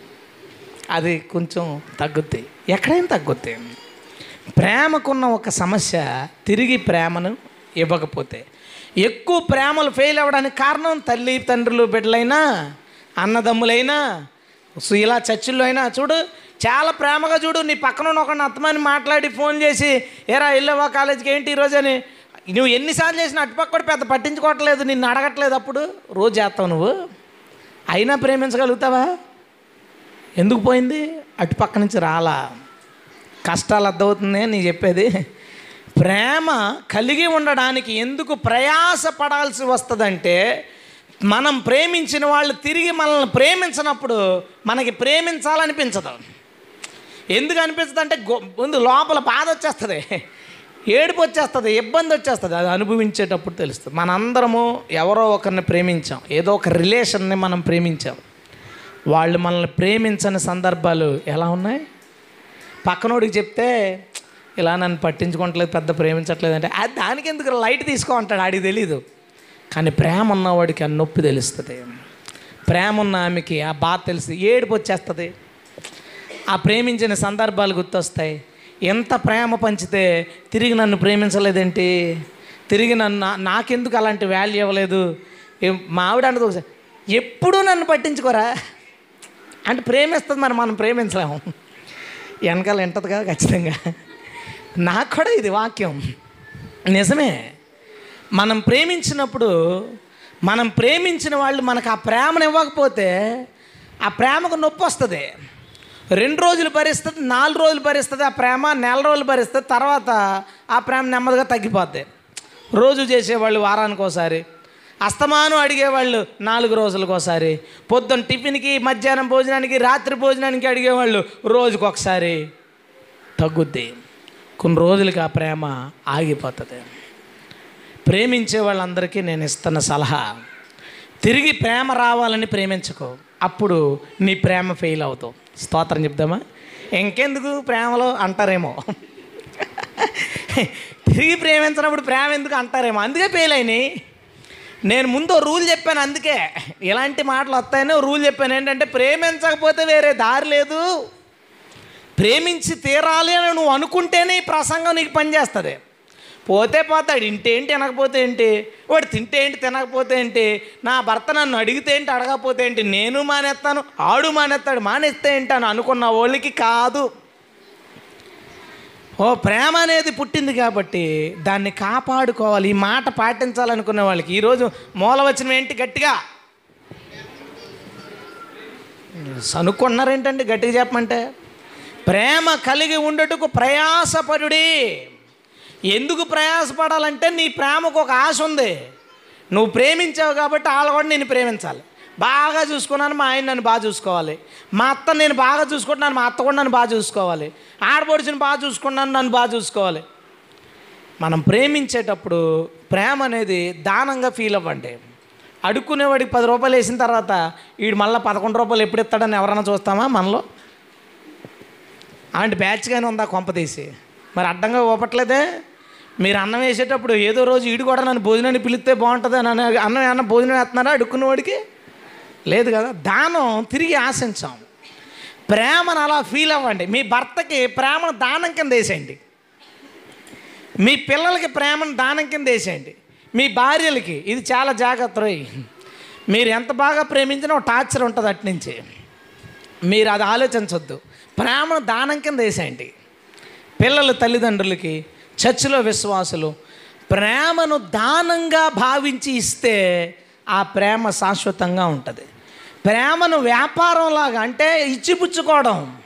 అది కొంచెం తగ్గుద్ది. ఎక్కడైనా తగ్గుద్ది. ప్రేమకున్న ఒక సమస్య తిరిగి ప్రేమను ఇవ్వకపోతే. ఎక్కువ ప్రేమలు ఫెయిల్ అవ్వడానికి కారణం తల్లి తండ్రులు బిడ్డలైనా అన్నదమ్ములైనా సో ఇలా చర్చిల్లో అయినా చూడు చాలా ప్రేమగా చూడు నీ పక్కన ఉన్న ఒక అత్తమని మాట్లాడి ఫోన్ చేసి ఏరా వెళ్ళవా కాలేజీకి? ఏంటి ఈరోజు అని. నువ్వు ఎన్నిసార్లు చేసినా అటుపక్క కూడా పెద్ద పట్టించుకోవట్లేదు నిన్ను అడగట్లేదు అప్పుడు. రోజు చేస్తావు నువ్వు. అయినా ప్రేమించగలుగుతావా? ఎందుకు పోయింది? అటుపక్క నుంచి రాలా. కష్టాలు అర్థమవుతుంది నీ చెప్పేది. ప్రేమ కలిగి ఉండడానికి ఎందుకు ప్రయాస పడాల్సి వస్తుందంటే మనం ప్రేమించిన వాళ్ళు తిరిగి మనల్ని ప్రేమించినప్పుడు మనకి ప్రేమించాలనిపించదు. ఎందుకు అనిపిస్తుంది అంటే ముందు లోపల బాధ వచ్చేస్తుంది. ఏడుపు వచ్చేస్తుంది ఇబ్బంది వచ్చేస్తుంది. అది అనుభవించేటప్పుడు తెలుస్తుంది. మనందరము ఎవరో ఒకరిని ప్రేమించాం. ఏదో ఒక రిలేషన్ని మనం ప్రేమించాం. వాళ్ళు మనల్ని ప్రేమించని సందర్భాలు ఎలా ఉన్నాయి? పక్కనోడికి చెప్తే ఇలా నన్ను పట్టించుకోవట్లేదు పెద్ద ప్రేమించట్లేదు అంటే అది దానికి ఎందుకు లైట్ తీసుకో అంటాడు. ఆడికి తెలీదు. కానీ ప్రేమ ఉన్నవాడికి ఆ నొప్పి తెలుస్తుంది. ప్రేమ ఉన్న ఆమెకి ఆ బాధ తెలిసి ఏడుపు వచ్చేస్తుంది. ఆ ప్రేమించిన సందర్భాలు గుర్తొస్తాయి. ఎంత ప్రేమ పంచితే తిరిగి నన్ను ప్రేమించలేదేంటి? తిరిగి నన్ను నా- నాకెందుకు అలాంటి వాల్యూ ఇవ్వలేదు? మా ఆవిడ అన్నది ఒకసారి ఎప్పుడూ నన్ను పట్టించుకోరా? అంటే ప్రేమిస్తుంది మరి మనం ప్రేమించలేము. వెనకాల వింటది కదా ఖచ్చితంగా. నాకు కూడా ఇది వాక్యం. నిజమే. మనం ప్రేమించినప్పుడు మనం ప్రేమించిన వాళ్ళు మనకు ఆ ప్రేమను ఇవ్వకపోతే ఆ ప్రేమకు నొప్పి వస్తుంది. రెండు రోజులు భరిస్తుంది నాలుగు రోజులు భరిస్తుంది ఆ ప్రేమ నెల రోజులు భరిస్తుంది తర్వాత ఆ ప్రేమ నెమ్మదిగా తగ్గిపోద్ది. రోజు చేసేవాళ్ళు వారానికి ఒకసారి అస్తమానం అడిగేవాళ్ళు నాలుగు రోజులకోసారి పొద్దున్న టిఫిన్కి మధ్యాహ్నం భోజనానికి రాత్రి భోజనానికి అడిగేవాళ్ళు రోజుకొకసారి తగ్గుద్ది. కొన్ని రోజులకి ఆ ప్రేమ ఆగిపోతుంది. ప్రేమించే వాళ్ళందరికీ నేను ఇస్తున్న సలహా తిరిగి ప్రేమ రావాలని ప్రేమించుకో అప్పుడు నీ ప్రేమ ఫెయిల్ అవుతావు. స్తోత్రం చెప్దామా? ఇంకెందుకు ప్రేమలో అంటారేమో. తిరిగి ప్రేమించినప్పుడు ప్రేమ ఎందుకు అంటారేమో. అందుకే పేలైనాయి నేను ముందు రూల్ చెప్పాను అందుకే. ఇలాంటి మాటలు వస్తాయని రూల్ చెప్పాను. ఏంటంటే ప్రేమించకపోతే వేరే దారి లేదు. ప్రేమించి తీరాలి అని నువ్వు అనుకుంటేనే ఈ ప్రసంగం నీకు పనిచేస్తుంది. పోతే పోతాడు ఇంటేంటి తినకపోతే ఏంటి? వాడు తింటే ఏంటి తినకపోతే ఏంటి? నా భర్త నన్ను అడిగితే ఏంటి అడగకపోతే ఏంటి? నేను మానేస్తాను ఆడు మానేస్తాడు మానేస్తే ఏంటి అని అనుకున్న వాళ్ళకి కాదు. ఓ ప్రేమ అనేది పుట్టింది కాబట్టి దాన్ని కాపాడుకోవాలి ఈ మాట పాటించాలనుకునే వాళ్ళకి. ఈరోజు మూలవచనం ఏంటి గట్టిగా? సనుక్కున్నారేంటండి గట్టిగా చెప్పమంటే? ప్రేమ కలిగి ఉండటకు ప్రయాసపడుడి. ఎందుకు ప్రయాసపడాలంటే నీ ప్రేమకు ఒక ఆశ ఉంది. నువ్వు ప్రేమించావు కాబట్టి వాళ్ళు కూడా నేను ప్రేమించాలి. బాగా చూసుకున్నాను మా ఆయన నన్ను బాగా చూసుకోవాలి. మా అత్త నేను బాగా చూసుకుంటున్నాను మా అత్త కూడా నన్ను బాగా చూసుకోవాలి. ఆడపడుచుని బాగా చూసుకున్నాను నన్ను బాగా చూసుకోవాలి. మనం ప్రేమించేటప్పుడు ప్రేమ అనేది దానంగా ఫీల్ అవ్వండి. అడుక్కునేవాడికి పది రూపాయలు వేసిన తర్వాత వీడు మళ్ళీ పదకొండు రూపాయలు ఎప్పుడు ఇస్తాడని ఎవరైనా చూస్తామా మనలో? అలాంటి బ్యాచ్గానే ఉందా కొంప తీసి? మరి అడ్డంగా ఊపట్లేదే? మీరు అన్నం వేసేటప్పుడు ఏదో రోజు ఈడు కూడా నన్ను భోజనాన్ని పిలిస్తే బాగుంటుంది అని అన్నం అన్న భోజనం వేస్తున్నారా? అడుక్కునేవాడికి లేదు కదా. దానం తిరిగి ఆశించాం. ప్రేమను అలా ఫీల్ అవ్వండి. మీ భర్తకి ప్రేమను దానం కింద వేసేయండి. మీ పిల్లలకి ప్రేమను దానం కింద వేసేయండి. మీ భార్యలకి ఇది చాలా జాగ్రత్త రోయ్. మీరు ఎంత బాగా ప్రేమించినా ఒక టార్చర్ ఉంటుంది అట్నుంచి మీరు అది ఆలోచించొద్దు. ప్రేమను దానం కింద వేసేయండి. పిల్లల తల్లిదండ్రులకి చర్చిలో విశ్వాసులు ప్రేమను దానంగా భావించి ఇస్తే ఆ ప్రేమ శాశ్వతంగా ఉంటుంది. ప్రేమను వ్యాపారంలాగా అంటే ఇచ్చిపుచ్చుకోవడం.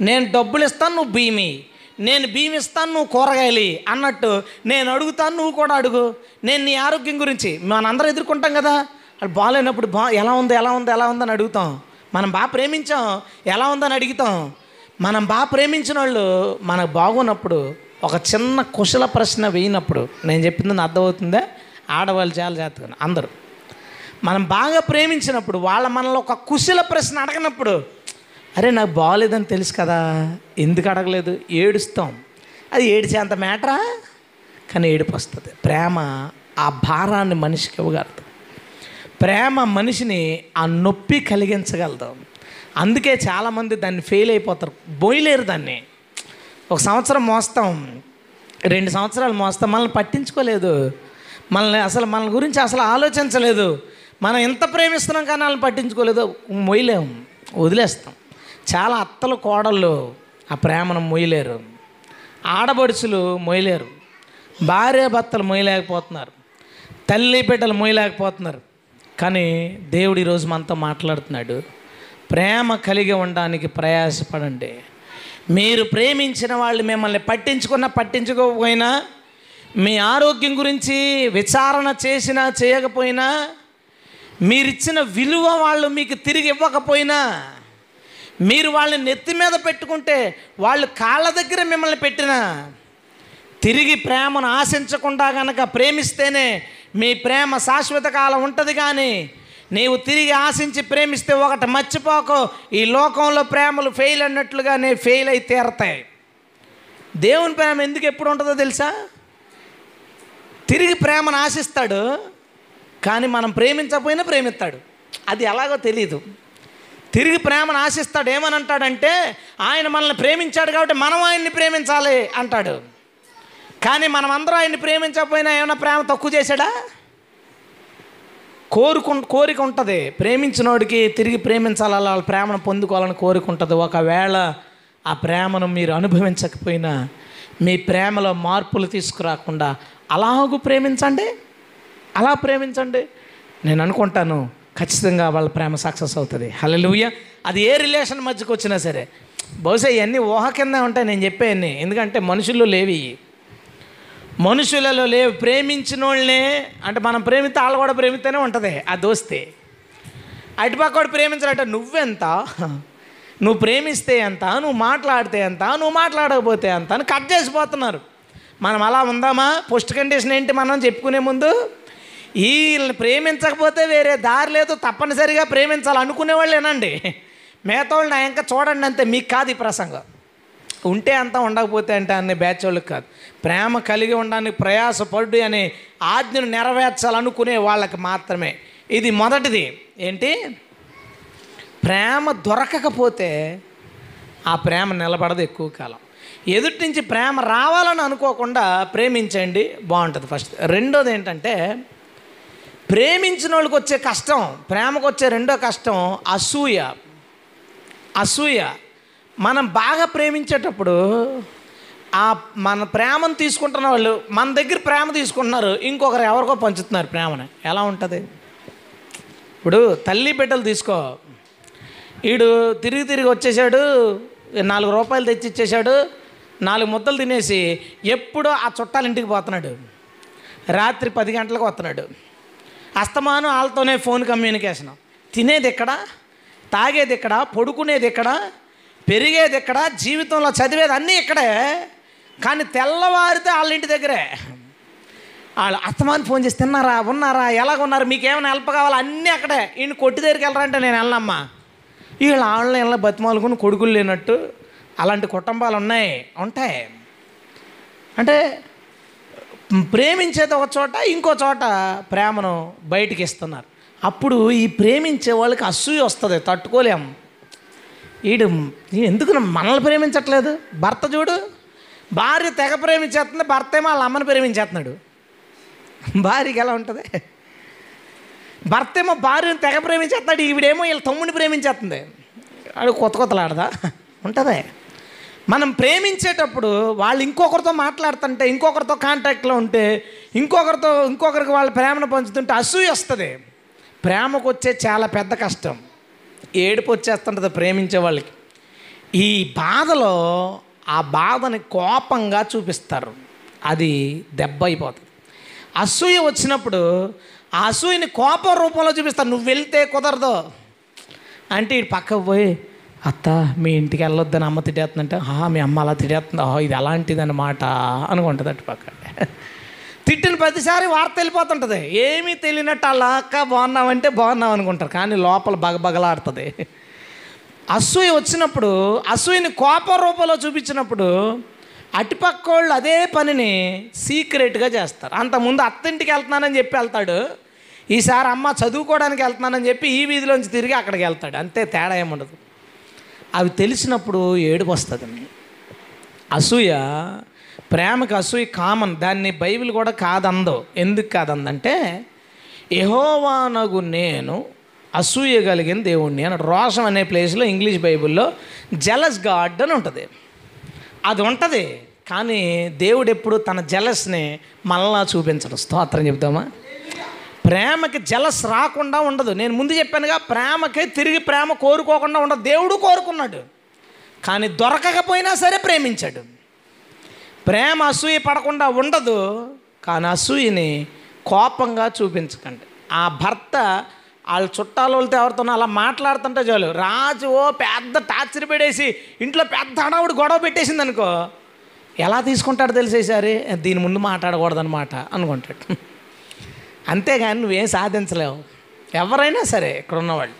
నేను డబ్బులు ఇస్తాను నువ్వు భీమి. నేను భీమి ఇస్తాను నువ్వు కూరగాయలు అన్నట్టు నేను అడుగుతాను నువ్వు కూడా అడుగు. నేను నీ ఆరోగ్యం గురించి మనందరం ఎదుర్కొంటాం కదా. అది బాగాలేనప్పుడు బా ఎలా ఉంది ఎలా ఉంది ఎలా ఉందని అడుగుతాం. మనం బాగా ప్రేమించాం ఎలా ఉందని అడుగుతాం. మనం బాగా ప్రేమించిన వాళ్ళు మనకు బాగున్నప్పుడు ఒక చిన్న కుశల ప్రశ్న వేయినప్పుడు నేను చెప్పింది అర్థమవుతుందా? ఆడవాళ్ళు చాలా జాతకం అందరూ. మనం బాగా ప్రేమించినప్పుడు వాళ్ళ మనలో ఒక కుశల ప్రశ్న అడగనప్పుడు అరే నాకు బాగలేదని తెలుసు కదా ఎందుకు అడగలేదు? ఏడుస్తాం. అది ఏడిచేంత మ్యాటరా? కానీ ఏడుపు వస్తుంది ప్రేమ ఆ భారాన్ని మనిషికి ఇవ్వగలదు. ప్రేమ మనిషిని ఆ నొప్పి కలిగించగలదు. అందుకే చాలామంది దాన్ని ఫెయిల్ అయిపోతారు. బోయలేరు దాన్ని. ఒక సంవత్సరం మోస్తాం. రెండు సంవత్సరాలు మోస్తాం. మనల్ని పట్టించుకోలేదు. మనల్ని అసలు మన గురించి అసలు ఆలోచించలేదు. మనం ఎంత ప్రేమిస్తున్నాం కానీ వాళ్ళని పట్టించుకోలేదు. మొయ్యలేము వదిలేస్తాం. చాలా అత్తలు కోడళ్ళు ఆ ప్రేమను మొయ్యలేరు. ఆడబడుచులు మొయ్యలేరు. భార్య భర్తలు మొయ్యలేకపోతున్నారు. తల్లి బిడ్డలు మొయ్యలేకపోతున్నారు. కానీ దేవుడు ఈరోజు మనతో మాట్లాడుతున్నాడు. ప్రేమ కలిగి ఉండడానికి ప్రయాసపడండి. మీరు ప్రేమించిన వాళ్ళు మిమ్మల్ని పట్టించుకున్నా పట్టించుకోకపోయినా మీ ఆరోగ్యం గురించి విచారణ చేసినా చేయకపోయినా మీరిచ్చిన విలువ వాళ్ళు మీకు తిరిగి ఇవ్వకపోయినా మీరు వాళ్ళని నెత్తి మీద పెట్టుకుంటే వాళ్ళు కాళ్ళ దగ్గర మిమ్మల్ని పెట్టినా తిరిగి ప్రేమను ఆశించకుండా కనుక ప్రేమిస్తేనే మీ ప్రేమ శాశ్వత కాలం ఉంటుంది కానీ నీవు తిరిగి ఆశించి ప్రేమిస్తే ఒకటి మర్చిపోకు. ఈ లోకంలో ప్రేమలు ఫెయిల్ అన్నట్లుగానే ఫెయిల్ అయి తీరతాయి. దేవుని ప్రేమ ఎందుకు ఎప్పుడు ఉంటుందో తెలుసా? తిరిగి ప్రేమను ఆశిస్తాడు కానీ మనం ప్రేమించకపోయినా ప్రేమిస్తాడు. అది ఎలాగో తెలియదు తిరిగి ప్రేమను ఆశిస్తాడు ఏమని అంటాడంటే ఆయన మనల్ని ప్రేమించాడు కాబట్టి మనం ఆయన్ని ప్రేమించాలి అంటాడు. కానీ మనం అందరం ఆయన్ని ప్రేమించకపోయినా ఏమైనా ప్రేమ తక్కువ చేశాడా? కోరుకు కోరిక ఉంటుంది. ప్రేమించినోడికి తిరిగి ప్రేమించాలి అలా వాళ్ళ ప్రేమను పొందుకోవాలని కోరిక ఉంటుంది. ఒకవేళ ఆ ప్రేమను మీరు అనుభవించకపోయినా మీ ప్రేమలో మార్పులు తీసుకురాకుండా అలాగూ ప్రేమించండి. అలా ప్రేమించండి. నేను అనుకుంటాను ఖచ్చితంగా వాళ్ళ ప్రేమ సక్సెస్ అవుతుంది. హలలుయ్య అది ఏ రిలేషన్ మధ్యకు వచ్చినా సరే. బహుశా ఇవన్నీ ఊహ కింద ఉంటాయి నేను చెప్పేయన్ని. ఎందుకంటే మనుషుల్లో లేవి మనుషులలో లేవు ప్రేమించిన వాళ్ళనే అంటే మనం ప్రేమితే వాళ్ళు కూడా ప్రేమితేనే ఉంటుంది ఆ దోస్తే. అటుపక్కడు ప్రేమించాలంటే నువ్వెంత? నువ్వు ప్రేమిస్తే ఎంత? నువ్వు మాట్లాడితే ఎంత? నువ్వు మాట్లాడకపోతే ఎంత? అని కట్ చేసిపోతున్నారు మనం అలా ఉందామా? పోస్ట్ కండిషన్ ఏంటి మనం చెప్పుకునే ముందు వీళ్ళని ప్రేమించకపోతే వేరే దారి లేదు తప్పనిసరిగా ప్రేమించాలనుకునే వాళ్ళేనండి మిగతా వాళ్ళని ఆ ఇంకా చూడండి అంతే మీకు కాదు ఈ ప్రసంగం. ఉంటే అంతా ఉండకపోతే అంటే అనే బ్యాచ్ వాళ్ళకి కాదు. ప్రేమ కలిగి ఉండడానికి ప్రయాసపడు అనే ఆజ్ఞను నెరవేర్చాలనుకునే వాళ్ళకి మాత్రమే. ఇది మొదటిది. ఏంటి? ప్రేమ దొరకకపోతే ఆ ప్రేమ నిలబడదు ఎక్కువ కాలం. ఎదుటి నుంచి ప్రేమ రావాలని అనుకోకుండా ప్రేమించండి బాగుంటుంది ఫస్ట్. రెండోది ఏంటంటే ప్రేమించిన వాళ్ళకి వచ్చే కష్టం ప్రేమకు వచ్చే రెండో కష్టం అసూయ. అసూయ. మనం బాగా ప్రేమించేటప్పుడు ఆ మన ప్రేమను తీసుకుంటున్న వాళ్ళు మన దగ్గర ప్రేమ తీసుకుంటున్నారు ఇంకొకరు ఎవరికో పంచుతున్నారు ప్రేమని. ఎలా ఉంటుంది? ఇప్పుడు తల్లి బిడ్డలు తీసుకో. వీడు తిరిగి తిరిగి వచ్చేసాడు నాలుగు రూపాయలు తెచ్చి ఇచ్చేసాడు నాలుగు ముద్దలు తినేసి ఎప్పుడో ఆ చుట్టాల ఇంటికి పోతున్నాడు. రాత్రి పది గంటలకు వస్తున్నాడు. అస్తమానం వాళ్ళతోనే ఫోన్ కమ్యూనికేషన్. తినేది ఎక్కడ? తాగేది ఎక్కడ? పడుకునేది ఎక్కడ? పెరిగేది ఇక్కడ జీవితంలో చదివేది అన్నీ ఇక్కడే. కానీ తెల్లవారితే వాళ్ళ ఇంటి దగ్గరే. వాళ్ళు అత్తమాని ఫోన్ చేసి తిన్నారా? ఉన్నారా? ఎలాగ ఉన్నారు? మీకు ఏమైనా హెల్ప్ కావాలా? అన్నీ అక్కడే. ఈయన కొట్టి దగ్గరికి వెళ్ళరంటే నేను వెళ్ళనమ్మా. వీళ్ళు వాళ్ళని వెళ్ళ బతిమాలుకుని కొడుకులు లేనట్టు అలాంటి కుటుంబాలు ఉన్నాయి ఉంటాయి. అంటే ప్రేమించేది ఒక చోట ఇంకో చోట ప్రేమను బయటికి ఇస్తున్నారు. అప్పుడు ఈ ప్రేమించే వాళ్ళకి అసూయ వస్తుంది తట్టుకోలేము వీడు ఎందుకు మనల్ని ప్రేమించట్లేదు? భర్త చూడు. భార్య తెగ ప్రేమించేస్తుంది భర్త ఏమో వాళ్ళ అమ్మని ప్రేమించేస్తున్నాడు. భార్యకి ఎలా ఉంటుంది? భర్త ఏమో భార్యను తెగ ప్రేమించేస్తున్నాడు ఈవిడేమో వీళ్ళ తమ్ముడిని ప్రేమించేస్తుంది. అది కొత్త కొత్తలాడదా? ఉంటుందే. మనం ప్రేమించేటప్పుడు వాళ్ళు ఇంకొకరితో మాట్లాడుతుంటే ఇంకొకరితో కాంటాక్ట్లో ఉంటే ఇంకొకరితో ఇంకొకరికి వాళ్ళ ప్రేమను పంచుతుంటే అసూయ వస్తుంది. ప్రేమకు వచ్చే చాలా పెద్ద కష్టం. ఏడుపు వచ్చేస్తుంటుంది ప్రేమించే వాళ్ళకి. ఈ బాధలో ఆ బాధని కోపంగా చూపిస్తారు. అది దెబ్బ అయిపోతుంది. అసూయ వచ్చినప్పుడు ఆ అసూయని కోపం రూపంలో చూపిస్తారు. నువ్వు వెళ్తే కుదరదు. అంటే ఇటు పక్కకు పోయి అత్త మీ ఇంటికి వెళ్ళొద్దని అమ్మ తిట్టేస్తుందంటే. మీ అమ్మ అలా తిట్టేస్తుంది. ఇది అలాంటిది అనమాట అనుకుంటుంది అటు పక్క. తిట్టిన ప్రతిసారి వార్త వెళ్ళిపోతుంటుంది. ఏమీ తెలియనట్టు అలా అక్క బాగున్నామంటే బాగున్నాం అనుకుంటారు. కానీ లోపల బగబగలాడుతుంది. అసూయ వచ్చినప్పుడు అసూయని కోప రూపంలో చూపించినప్పుడు అటుపక్క వాళ్ళు అదే పనిని సీక్రెట్గా చేస్తారు. అంతకుముందు అత్తింటికి వెళ్తున్నానని చెప్పి వెళ్తాడు. ఈసారి అమ్మ చదువుకోవడానికి వెళ్తున్నానని చెప్పి ఈ వీధిలోంచి తిరిగి అక్కడికి వెళ్తాడు. అంతే తేడా ఏముండదు అవి తెలిసినప్పుడు ఏడుపు వస్తుంది. అసూయ ప్రేమకు అసూయ కామన్. దాన్ని బైబిల్ కూడా కాదందో. ఎందుకు కాదందంటే యహోవానగు నేను అసూయ కలిగిన దేవుణ్ణి అని రోషం అనే ప్లేస్లో ఇంగ్లీష్ బైబిల్లో జలస్ గాడ్ అని ఉంటుంది. అది ఉంటుంది కానీ దేవుడు ఎప్పుడు తన జలస్ని మళ్ళా చూపించడం. స్తోత్రం చెప్తామా? ప్రేమకి జలస్ రాకుండా ఉండదు. నేను ముందు చెప్పానుగా ప్రేమకి తిరిగి ప్రేమ కోరుకోకుండా ఉండదు. దేవుడు కోరుకున్నాడు కానీ దొరకకపోయినా సరే ప్రేమించాడు. ప్రేమ అసూయ పడకుండా ఉండదు కానీ అసూయని కోపంగా చూపించకండి. ఆ భర్త వాళ్ళ చుట్టాలు వాళ్ళతో ఎవరితోనో అలా మాట్లాడుతుంటే చాలు. రాజు ఓ పెద్ద టార్చర్ పెట్టేసి ఇంట్లో పెద్ద హడావుడు గొడవ పెట్టేసింది అనుకో ఎలా తీసుకుంటాడు తెలిసేసారి దీని ముందు మాట్లాడకూడదన్నమాట అనుకుంటాడు. అంతేగాని నువ్వేం సాధించలేవు. ఎవరైనా సరే ఇక్కడ ఉన్నవాళ్ళు.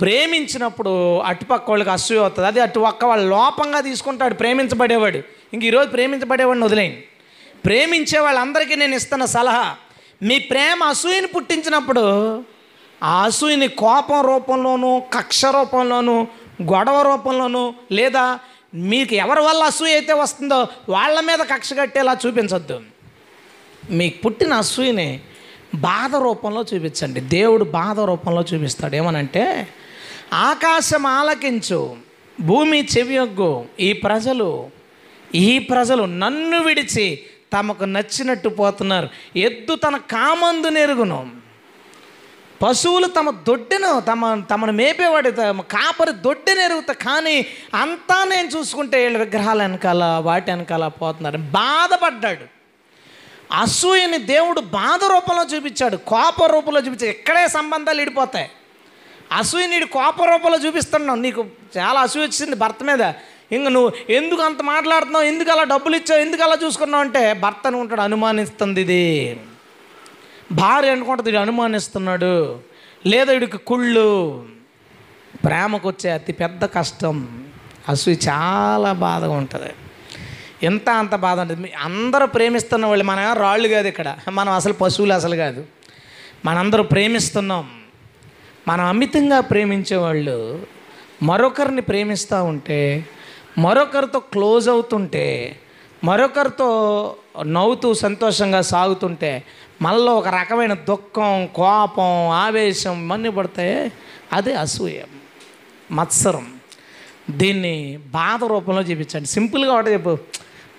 ప్రేమించినప్పుడు అటుపక్క వాళ్ళకి అసూయ అవుతుంది అది అటు ఒక్క వాళ్ళు లోపంగా తీసుకుంటాడు ప్రేమించబడేవాడు. ఇంక ఈరోజు ప్రేమించబడేవాడిని వదిలేయండి. ప్రేమించే వాళ్ళందరికీ నేను ఇస్తున్న సలహా మీ ప్రేమ అసూయని పుట్టించినప్పుడు ఆ అసూయని కోపం రూపంలోనూ కక్ష రూపంలోనూ గొడవ రూపంలోనూ లేదా మీకు ఎవరి వల్ల అసూయ అయితే వస్తుందో వాళ్ళ మీద కక్ష కట్టేలా చూపించొద్దు. మీకు పుట్టిన అసూయని బాధ రూపంలో చూపించండి. దేవుడు బాధ రూపంలో చూపిస్తాడు ఏమనంటే ఆకాశం ఆలకించు భూమి చెవియొగ్గు ఈ ప్రజలు ఈ ప్రజలు నన్ను విడిచి తమకు నచ్చినట్టు పోతున్నారు. ఎద్దు తన కామందు నెరుగును. పశువులు తమ దొడ్డెను తమ తమను మేపేవాడు తమ కాపరి దొడ్డెను నెరుగుతా కానీ అంతా నేను చూసుకుంటే వీళ్ళ విగ్రహాల వెనకాల వాటి వెనకాల పోతున్నారు. బాధపడ్డాడు. అసూయని దేవుడు బాధ రూపంలో చూపించాడు. కోప రూపంలో చూపించాడు ఇక్కడే సంబంధాలు ఇడిపోతాయి అసూయ నీడు కోప రూపంలో చూపిస్తున్నావు నీకు చాలా అసూయ వచ్చింది భర్త మీద. ఇంక నువ్వు ఎందుకు అంత మాట్లాడుతున్నావు? ఎందుకు అలా డబ్బులు ఇచ్చావు? ఎందుకు అలా చూసుకున్నావు అంటే భర్త అనుకుంటాడు అనుమానిస్తుంది ఇది. భార్య అనుకుంటుంది ఇది అనుమానిస్తున్నాడు. లేదా వీడికి కుళ్ళు. ప్రేమకు వచ్చే అతి పెద్ద కష్టం. అసూయ చాలా బాధగా ఉంటుంది. ఎంత అంత బాధ ఉంటుంది? అందరూ ప్రేమిస్తున్న వాళ్ళు మన రాళ్ళు కాదు ఇక్కడ. మనం అసలు పశువులు అసలు కాదు. మనందరూ ప్రేమిస్తున్నాం. మనం అమితంగా ప్రేమించేవాళ్ళు మరొకరిని ప్రేమిస్తూ ఉంటే మరొకరితో క్లోజ్ అవుతుంటే మరొకరితో నవ్వుతూ సంతోషంగా సాగుతుంటే మనలో ఒక రకమైన దుఃఖం కోపం ఆవేశం ఇవన్నీ పడతాయి అదే అసూయ మత్సరం. దీన్ని బాధ రూపంలో చూపించండి. సింపుల్గా ఒకటి చెప్పు.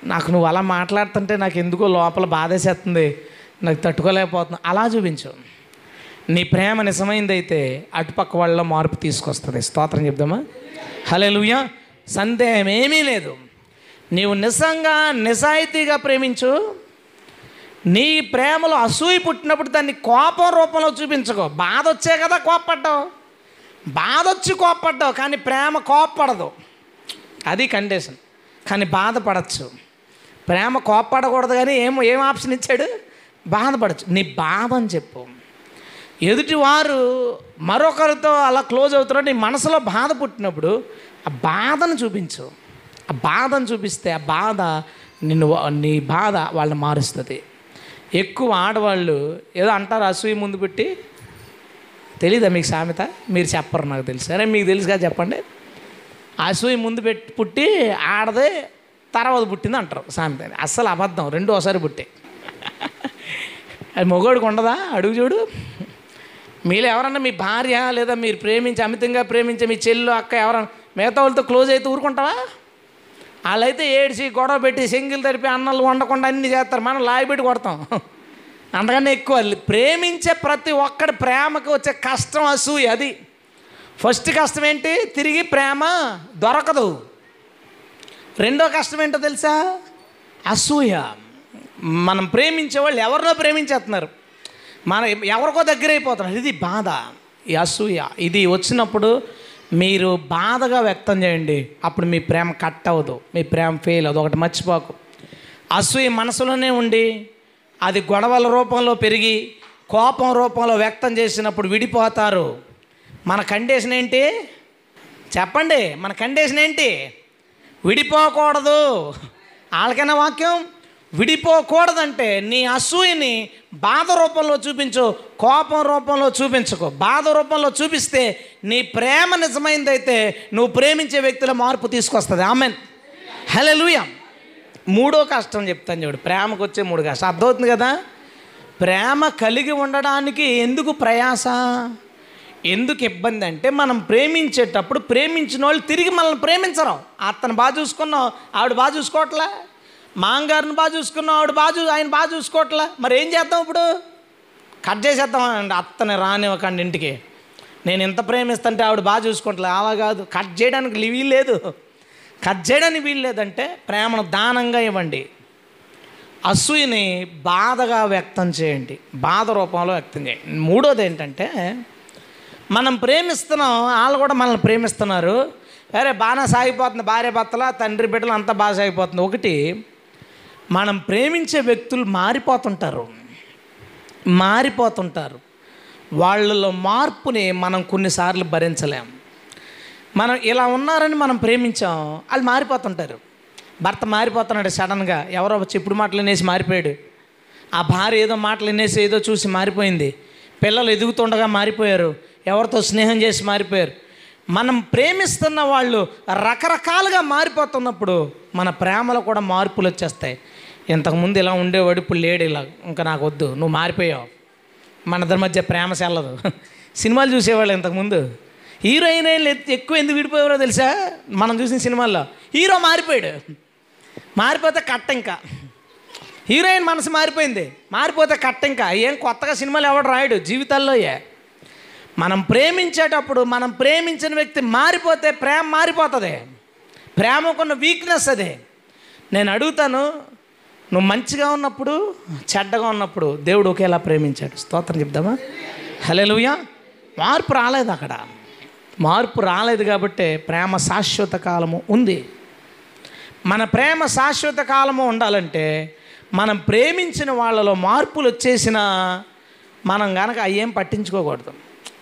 నాకు నువ్వు అలా మాట్లాడుతుంటే నాకు ఎందుకో లోపల బాధేసేస్తుంది నాకు తట్టుకోలేకపోతున్నా అలా చూపించు. నీ ప్రేమ నిజమైందైతే అటుపక్క వాళ్ళలో మార్పు తీసుకొస్తుంది. స్తోత్రం చెప్దామా? హలే సందేహం ఏమీ లేదు. నీవు నిజంగా నిజాయితీగా ప్రేమించు. నీ ప్రేమలో అసూయ పుట్టినప్పుడు దాన్ని కోపం రూపంలో చూపించుకో. బాధ వచ్చే కదా కోప్పడ్డావు. బాధ వచ్చి కోప్పడ్డావు కానీ ప్రేమ కోప్పడదు. అది కండిషన్ కానీ బాధపడచ్చు. ప్రేమ కోప్పడకూడదు కానీ ఏం ఏం ఆప్షన్ ఇచ్చాడు? బాధపడచ్చు. నీ బాధ అని చెప్పు. ఎదుటివారు మరొకరితో అలా క్లోజ్ అవుతున్నారు. నీ మనసులో బాధ పుట్టినప్పుడు ఆ బాధను చూపించు. ఆ బాధను చూపిస్తే ఆ బాధ నిన్ను నీ బాధ వాళ్ళని మారుస్తుంది. ఎక్కువ ఆడవాళ్ళు ఏదో అంటారు అసూయ ముందు పెట్టి. తెలీదా మీకు సామెత? మీరు చెప్పరు నాకు తెలుసు. సరే మీకు తెలుసుగా చెప్పండి. అసూయ ముందు పెట్టి పుట్టి ఆడదే తర్వాత పుట్టింది అంటారు సామెత అస్సలు అబద్ధం రెండు ఒకసారి పుట్టే. అది మొగోడికి ఉండదా? అడుగు చూడు. మీరు ఎవరన్నా మీ భార్య లేదా మీరు ప్రేమించి అమితంగా ప్రేమించే మీ చెల్లు అక్క ఎవరన్నా మిగతా వాళ్ళతో క్లోజ్ అయితే ఊరుకుంటావా? వాళ్ళైతే ఏడ్చి గొడవ పెట్టి సింగిల్ తడిపి అన్నలు వండకుండా అన్ని చేస్తారు. మనం లాయి పెట్టి కొడతాం. అంతకన్నా ఎక్కువ ప్రేమించే ప్రతి ఒక్కడి ప్రేమకు వచ్చే కష్టం అసూయ అది. ఫస్ట్ కష్టం ఏంటి? తిరిగి ప్రేమ దొరకదు. రెండో కష్టం ఏంటో తెలుసా? అసూయ. మనం ప్రేమించే వాళ్ళు ఎవరినో ప్రేమించేస్తున్నారు. మన ఎవరికో దగ్గర అయిపోతున్నారు ఇది బాధ. ఈ అసూయ. ఇది వచ్చినప్పుడు మీరు బాధగా వ్యక్తం చేయండి. అప్పుడు మీ ప్రేమ కట్ అవ్వదు. మీ ప్రేమ ఫెయిల్ అవ్వదు. ఒకటి మర్చిపోకు. అసూయ మనసులోనే ఉండి అది గొడవల రూపంలో పెరిగి కోపం రూపంలో వ్యక్తం చేసినప్పుడు విడిపోతారు. మన కండిషన్ ఏంటి? చెప్పండి. మన కండిషన్ ఏంటి? విడిపోకూడదు. వాళ్ళకైనా వాక్యం? విడిపోకూడదంటే నీ అసూయని బాధ రూపంలో చూపించు కోపం రూపంలో చూపించుకో. బాధ రూపంలో చూపిస్తే నీ ప్రేమ నిజమైందైతే నువ్వు ప్రేమించే వ్యక్తుల మార్పు తీసుకొస్తుంది. ఆమెన్. హలో మూడో కష్టం చెప్తాను చూడు. ప్రేమకు వచ్చే మూడు కష్టం. అర్థమవుతుంది కదా? ప్రేమ కలిగి ఉండడానికి ఎందుకు ప్రయాస? ఎందుకు ఇబ్బంది అంటే మనం ప్రేమించేటప్పుడు ప్రేమించిన వాళ్ళు తిరిగి మనల్ని ప్రేమించరు. అతను బాగా చూసుకున్నావు ఆవిడ బాగా చూసుకోవట్లే. మాంగారిని బాగా చూసుకున్నాం ఆవిడ బాగా చూ ఆయన బాగా చూసుకోవట్లే? మరి ఏం చేద్దాం ఇప్పుడు? కట్ చేసేద్దాం అండి అత్తని రానివ్వకండి ఇంటికి. నేను ఎంత ప్రేమిస్తుంటే ఆవిడ బాగా చూసుకోవట్లే? అలా కాదు కట్ చేయడానికి వీలు లేదు. కట్ చేయడానికి వీలు లేదంటే ప్రేమను దానంగా ఇవ్వండి. అసూయని బాధగా వ్యక్తం చేయండి. బాధ రూపంలో వ్యక్తం చేయండి. మూడోది ఏంటంటే మనం ప్రేమిస్తున్నాం వాళ్ళు కూడా మనల్ని ప్రేమిస్తున్నారు. అరే బాగా సాగిపోతుంది భార్య భర్తల తండ్రి బిడ్డలు అంతా బాగా సాగిపోతుంది. ఒకటి మనం ప్రేమించే వ్యక్తులు మారిపోతుంటారు. మారిపోతుంటారు. వాళ్ళలో మార్పుని మనం కొన్నిసార్లు భరించలేం. మనం ఇలా ఉన్నారని మనం ప్రేమించాం వాళ్ళు మారిపోతుంటారు. భర్త మారిపోతున్నాడు సడన్గా ఎవరో చెప్పుడు మాటలు వినేసి మారిపోయాడు. ఆ భార్య ఏదో మాటలు వినేసి ఏదో చూసి మారిపోయింది. పిల్లలు ఎదుగుతుండగా మారిపోయారు. ఎవరితో స్నేహం చేసి మారిపోయారు. మనం ప్రేమిస్తున్న వాళ్ళు రకరకాలుగా మారిపోతున్నప్పుడు మన ప్రేమలో కూడా మార్పులు వచ్చేస్తాయి. ఇంతకుముందు ఇలా ఉండేవాడు ఇప్పుడు లేడు ఇలా. ఇంకా నాకు వద్దు నువ్వు మారిపోయావు. మన ఇద్దరి మధ్య ప్రేమ చెల్లదు సినిమాలు చూసేవాళ్ళు ఇంతకుముందు. హీరోయిన్ ఎక్కువ ఎందుకు విడిపోయారో తెలుసా? మనం చూసిన సినిమాల్లో. హీరో మారిపోయాడు. మారిపోతే కట్ట ఇంకా. హీరోయిన్ మనసు మారిపోయింది. మారిపోతే కట్ట ఇంకా. ఏం కొత్తగా సినిమాలు ఎవడు రాయడు? జీవితాల్లోయే. మనం ప్రేమించేటప్పుడు మనం ప్రేమించిన వ్యక్తి మారిపోతే ప్రేమ మారిపోతుంది. ప్రేమకున్న వీక్నెస్ అదే. నేను అడుగుతాను నువ్వు మంచిగా ఉన్నప్పుడు చెడ్డగా ఉన్నప్పుడు దేవుడు ఒకేలా ప్రేమించాడు. స్తోత్రం చెప్దామా? హలో మార్పు రాలేదు అక్కడ. మార్పు రాలేదు కాబట్టి ప్రేమ శాశ్వత కాలము ఉంది. మన ప్రేమ శాశ్వత కాలము ఉండాలంటే మనం ప్రేమించిన వాళ్ళలో మార్పులు వచ్చేసిన మనం కనుక అయ్యేం పట్టించుకోకూడదు.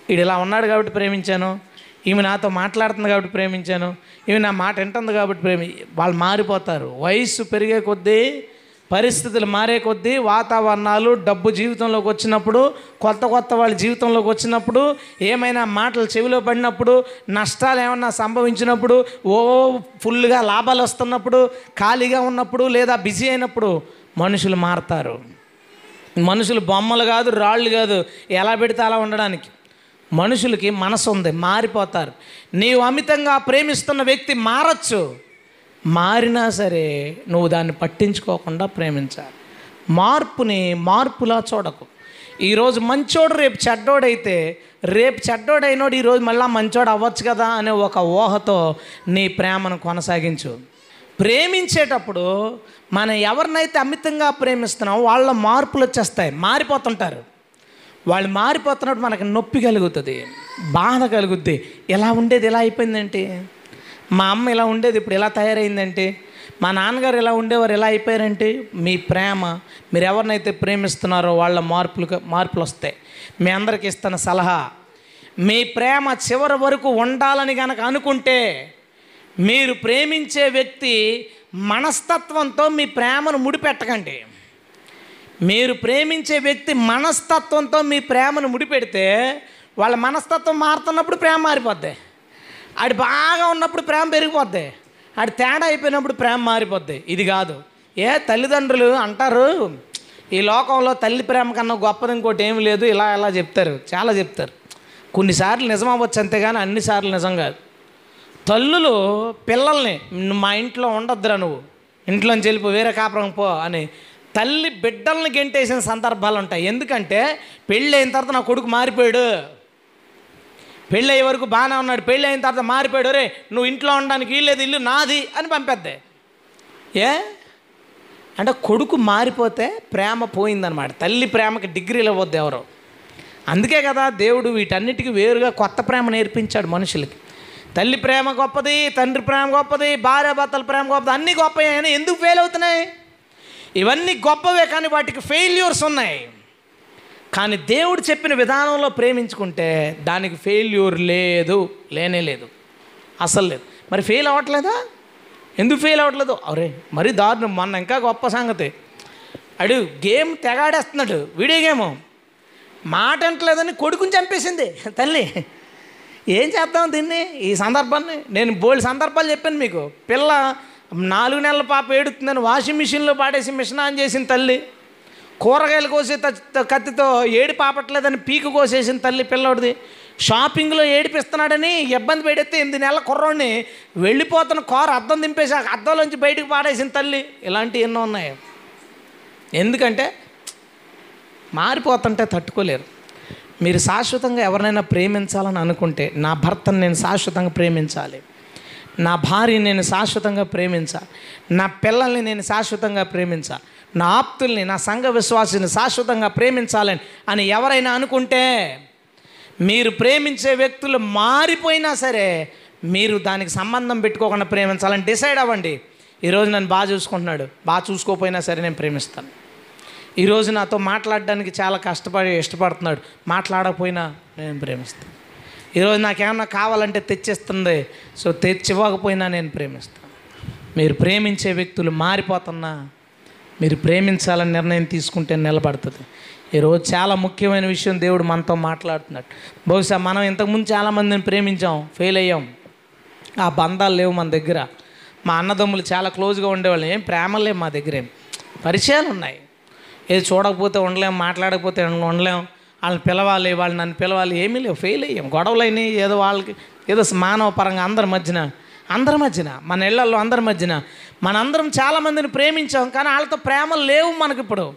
వీడు ఇలా ఉన్నాడు కాబట్టి ప్రేమించాను ఈమె నాతో మాట్లాడుతుంది కాబట్టి ప్రేమించాను ఈమె నా మాట వింటుంది కాబట్టి ప్రేమి వాళ్ళు మారిపోతారు. వయస్సు పెరిగే కొద్దీ పరిస్థితులు మారే కొద్దీ వాతావరణాలు డబ్బు జీవితంలోకి వచ్చినప్పుడు కొత్త కొత్త వాళ్ళ జీవితంలోకి వచ్చినప్పుడు ఏమైనా మాటలు చెవిలో పడినప్పుడు నష్టాలు ఏమన్నా సంభవించినప్పుడు ఓ ఫుల్గా లాభాలు వస్తున్నప్పుడు ఖాళీగా ఉన్నప్పుడు లేదా బిజీ అయినప్పుడు మనుషులు మారతారు. మనుషులు బొమ్మలు కాదు రాళ్ళు కాదు ఎలా పెడితే అలా ఉండడానికి. మనుషులకి మనసు ఉంది మారిపోతారు. నీవు అమితంగా ప్రేమిస్తున్న వ్యక్తి మారచ్చు. మారినా సరే నువ్వు దాన్ని పట్టించుకోకుండా ప్రేమించాలి. మార్పుని మార్పులా చూడకు. ఈరోజు మంచోడు రేపు చెడ్డోడైతే రేపు చెడ్డోడైనోడు ఈరోజు మళ్ళీ మంచోడు అవ్వచ్చు కదా అనే ఒక ఊహతో నీ ప్రేమను కొనసాగించు. ప్రేమించేటప్పుడు మనం ఎవరినైతే అమితంగా ప్రేమిస్తున్నామో వాళ్ళ మార్పులు వచ్చేస్తాయి మారిపోతుంటారు. వాళ్ళు మారిపోతున్నప్పుడు మనకి నొప్పి కలుగుతుంది బాధ కలుగుద్ది. ఎలా ఉండేది ఎలా అయిపోయిందంటే మా అమ్మ ఇలా ఉండేది ఇప్పుడు ఎలా తయారైందంటే మా నాన్నగారు ఎలా ఉండేవారు ఎలా అయిపోయారంటే మీ ప్రేమ మీరు ఎవరినైతే ప్రేమిస్తున్నారో వాళ్ళ మార్పులు మార్పులు వస్తాయి మీ అందరికి ఇస్తున్న సలహా. మీ ప్రేమ చివరి వరకు ఉండాలని కనుక అనుకుంటే మీరు ప్రేమించే వ్యక్తి మనస్తత్వంతో మీ ప్రేమను ముడిపెట్టకండి. మీరు ప్రేమించే వ్యక్తి మనస్తత్వంతో మీ ప్రేమను ముడిపెడితే వాళ్ళ మనస్తత్వం మారుతున్నప్పుడు ప్రేమ మారిపోద్ది. ఆడి బాగా ఉన్నప్పుడు ప్రేమ పెరిగిపోద్ది. ఆడి తేడా అయిపోయినప్పుడు ప్రేమ మారిపోద్ది. ఇది కాదు. ఏ తల్లిదండ్రులు అంటారు ఈ లోకంలో తల్లి ప్రేమ కన్నా గొప్పది ఇంకోటి ఏమి లేదు ఇలా ఇలా చెప్తారు? చాలా చెప్తారు. కొన్నిసార్లు నిజం అవ్వచ్చు అంతేగాని అన్నిసార్లు నిజం కాదు. తల్లులు పిల్లల్ని మా ఇంట్లో ఉండొద్దురా నువ్వు ఇంట్లోంచి వెళ్ళిపో వేరే కాపురం పో అని తల్లి బిడ్డల్ని గెంటేసిన సందర్భాలు ఉంటాయి. ఎందుకంటే పెళ్ళి అయిన తర్వాత నా కొడుకు మారిపోయాడు. పెళ్ళయ్యే వరకు బాగానే ఉన్నాడు. పెళ్ళి అయిన తర్వాత మారిపోయాడు. రే నువ్వు ఇంట్లో ఉండడానికి వీల్లేదు ఇల్లు నాది అని పంపేద్దే. ఏ? అంటే కొడుకు మారిపోతే ప్రేమ పోయిందనమాట తల్లి ప్రేమకి డిగ్రీలు ఇవ్వద్దు ఎవరు. అందుకే కదా దేవుడు వీటన్నిటికీ వేరుగా కొత్త ప్రేమ నేర్పించాడు మనుషులకి. తల్లి ప్రేమ గొప్పది తండ్రి ప్రేమ గొప్పది భార్య భర్తల ప్రేమ గొప్పది అన్నీ గొప్పవి ఎందుకు ఫెయిల్ అవుతున్నాయి? ఇవన్నీ గొప్పవే కానీ వాటికి ఫెయిల్యూర్స్ ఉన్నాయి. కానీ దేవుడు చెప్పిన విధానంలో ప్రేమించుకుంటే దానికి ఫెయిల్యూర్ లేదు లేనే లేదు. అసలు లేదు. మరి ఫెయిల్ అవ్వట్లేదా? ఎందుకు ఫెయిల్ అవ్వట్లేదు? అరే మరీ దారుణం. మొన్న ఇంకా గొప్ప సంగతి. అడు గేమ్ తెగాడేస్తున్నాడు. Video game. మాట అంటలేదని కొడుకుని చంపేసింది. తల్లి ఏం చేద్దాం దీన్ని? ఈ సందర్భాన్ని నేను బోల్డ్ సందర్భాలు చెప్పాను మీకు. పిల్ల నాలుగు నెలల పాప ఏడుతుందని వాషింగ్ మిషన్లో పాడేసి మిషన్ ఆన్ చేసిన తల్లి. కూరగాయలు కోసే త- కత్తితో ఏడి పాపట్లేదని పీకు కోసేసిన తల్లి పిల్లోడిది. షాపింగ్లో ఏడిపిస్తున్నాడని ఇబ్బంది పెడితే ఎనిమిది నెలల కుర్రోడిని వెళ్ళిపోతున్న కూర అద్దం దింపేసి ఆ అద్దంలోంచి బయటకు పాడేసిన తల్లి. ఇలాంటివి ఎన్నో ఉన్నాయి. ఎందుకంటే మారిపోతుంటే తట్టుకోలేరు. మీరు శాశ్వతంగా ఎవరినైనా ప్రేమించాలని అనుకుంటే నా భర్తను నేను శాశ్వతంగా ప్రేమించాలి. నా భార్యని నేను శాశ్వతంగా ప్రేమించాలి నా పిల్లల్ని నేను శాశ్వతంగా ప్రేమించాలి నా ఆప్తుల్ని నా సంఘ విశ్వాసిని శాశ్వతంగా ప్రేమించాలని అని ఎవరైనా అనుకుంటే మీరు ప్రేమించే వ్యక్తులు మారిపోయినా సరే మీరు దానికి సంబంధం పెట్టుకోకుండా ప్రేమించాలని డిసైడ్ అవ్వండి. ఈరోజు నన్ను బాగా చూసుకుంటున్నాడు. బాగా చూసుకోకపోయినా సరే నేను ప్రేమిస్తాను. ఈరోజు నాతో మాట్లాడడానికి చాలా కష్టపడి ఇష్టపడుతున్నాడు. మాట్లాడకపోయినా నేను ప్రేమిస్తాను. ఈరోజు నాకేమన్నా కావాలంటే తెచ్చిస్తుంది. సో తెచ్చివ్వకపోయినా నేను ప్రేమిస్తాను మీరు ప్రేమించే వ్యక్తులు మారిపోతున్నా మీరు ప్రేమించాలని నిర్ణయం తీసుకుంటే నిలబడుతుంది. ఈరోజు చాలా ముఖ్యమైన విషయం దేవుడు మనతో మాట్లాడుతున్నాడు. బహుశా మనం ఇంతకుముందు చాలామందిని ప్రేమించాం ఫెయిల్ అయ్యాం. ఆ బంధాలు లేవు మన దగ్గర. మా అన్నదమ్ములు చాలా క్లోజ్గా ఉండేవాళ్ళు. ఏం ప్రేమ లేవు మా దగ్గర. ఏం పరిచయాలు ఉన్నాయి. ఏది చూడకపోతే ఉండలేం మాట్లాడకపోతే ఉండలేం. వాళ్ళని పిలవాలి వాళ్ళు నన్ను పిలవాలి ఏమీ లేవు ఫెయిల్ అయ్యాం. గొడవలు ఏదో వాళ్ళకి ఏదో మానవ పరంగా అందరి మధ్యన అందరి మధ్యన మన ఇళ్ళలో అందరి మధ్యన. మనందరం చాలామందిని ప్రేమించాం కానీ వాళ్ళతో ప్రేమలు లేవు మనకి ఇప్పుడు.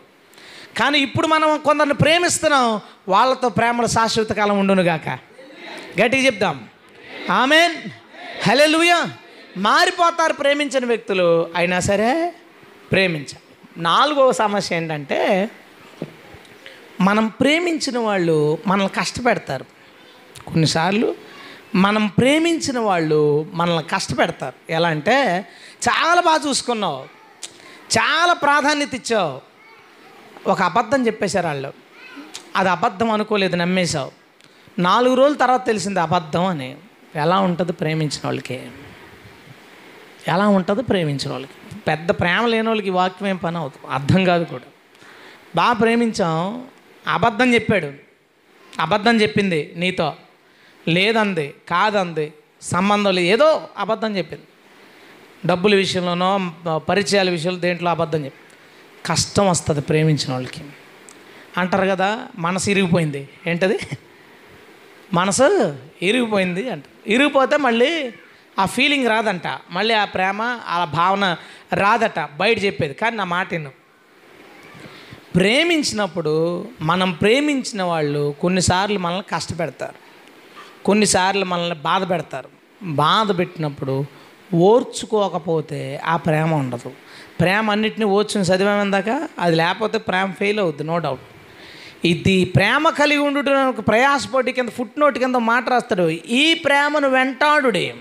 కానీ ఇప్పుడు మనం కొందరిని ప్రేమిస్తున్నాం వాళ్ళతో ప్రేమలు శాశ్వత కాలం ఉండునుగాక గట్టిగా చెప్దాం. ఆమెన్. హలెలుయ మారిపోతారు ప్రేమించిన వ్యక్తులు అయినా సరే ప్రేమించాలి నాలుగవ సమస్య ఏంటంటే మనం ప్రేమించిన వాళ్ళు మనల్ని కష్టపెడతారు. కొన్నిసార్లు మనం ప్రేమించిన వాళ్ళు మనల్ని కష్టపెడతారు. ఎలా అంటే చాలా బాగా చూసుకున్నావు. చాలా ప్రాధాన్యత ఇచ్చావు. ఒక అబద్ధం చెప్పేశారు వాళ్ళు. అది అబద్ధం అనుకోలేదు నమ్మేశావు. నాలుగు రోజుల తర్వాత తెలిసింది అబద్ధం అని. ఎలా ఉంటుంది ప్రేమించిన వాళ్ళకి? ఎలా ఉంటుంది ప్రేమించిన వాళ్ళకి? పెద్ద ప్రేమ లేని వాళ్ళకి వాక్యం ఏం పని అవుతుంది? అర్థం కాదు కూడా. బాగా ప్రేమించాం. అబద్ధం చెప్పాడు. అబద్ధం చెప్పింది నీతో. లేదంది కాదంది సంబంధం లేదు. ఏదో అబద్ధం చెప్పింది. డబ్బుల విషయంలోనో పరిచయాల విషయంలో దేంట్లో అబద్ధం చెప్పి కష్టం వస్తుంది ప్రేమించిన వాళ్ళకి. అంటారు కదా మనసు ఇరిగిపోయింది. ఏంటది? మనసు ఇరిగిపోయింది అంట. ఇరిగిపోతే మళ్ళీ ఆ ఫీలింగ్ రాదంట. మళ్ళీ ఆ ప్రేమ ఆ భావన రాదట. బయట చెప్పేది. కానీ నా మాట విన్నాం ప్రేమించినప్పుడు మనం ప్రేమించిన వాళ్ళు కొన్నిసార్లు మనల్ని కష్టపెడతారు. కొన్నిసార్లు మనల్ని బాధ పెడతారు. బాధ పెట్టినప్పుడు ఓర్చుకోకపోతే ఆ ప్రేమ ఉండదు. ప్రేమ అన్నిటిని ఓర్చుని చదివామందాక అది లేకపోతే ప్రేమ ఫెయిల్ అవుద్ది నో డౌట్ ఇది ప్రేమ కలిగి ఉండుట ప్రయాసపోటీ కింద ఫుట్ నోట్ కింద మాట రాస్తాడు. ఈ ప్రేమను వెంటాడుడే.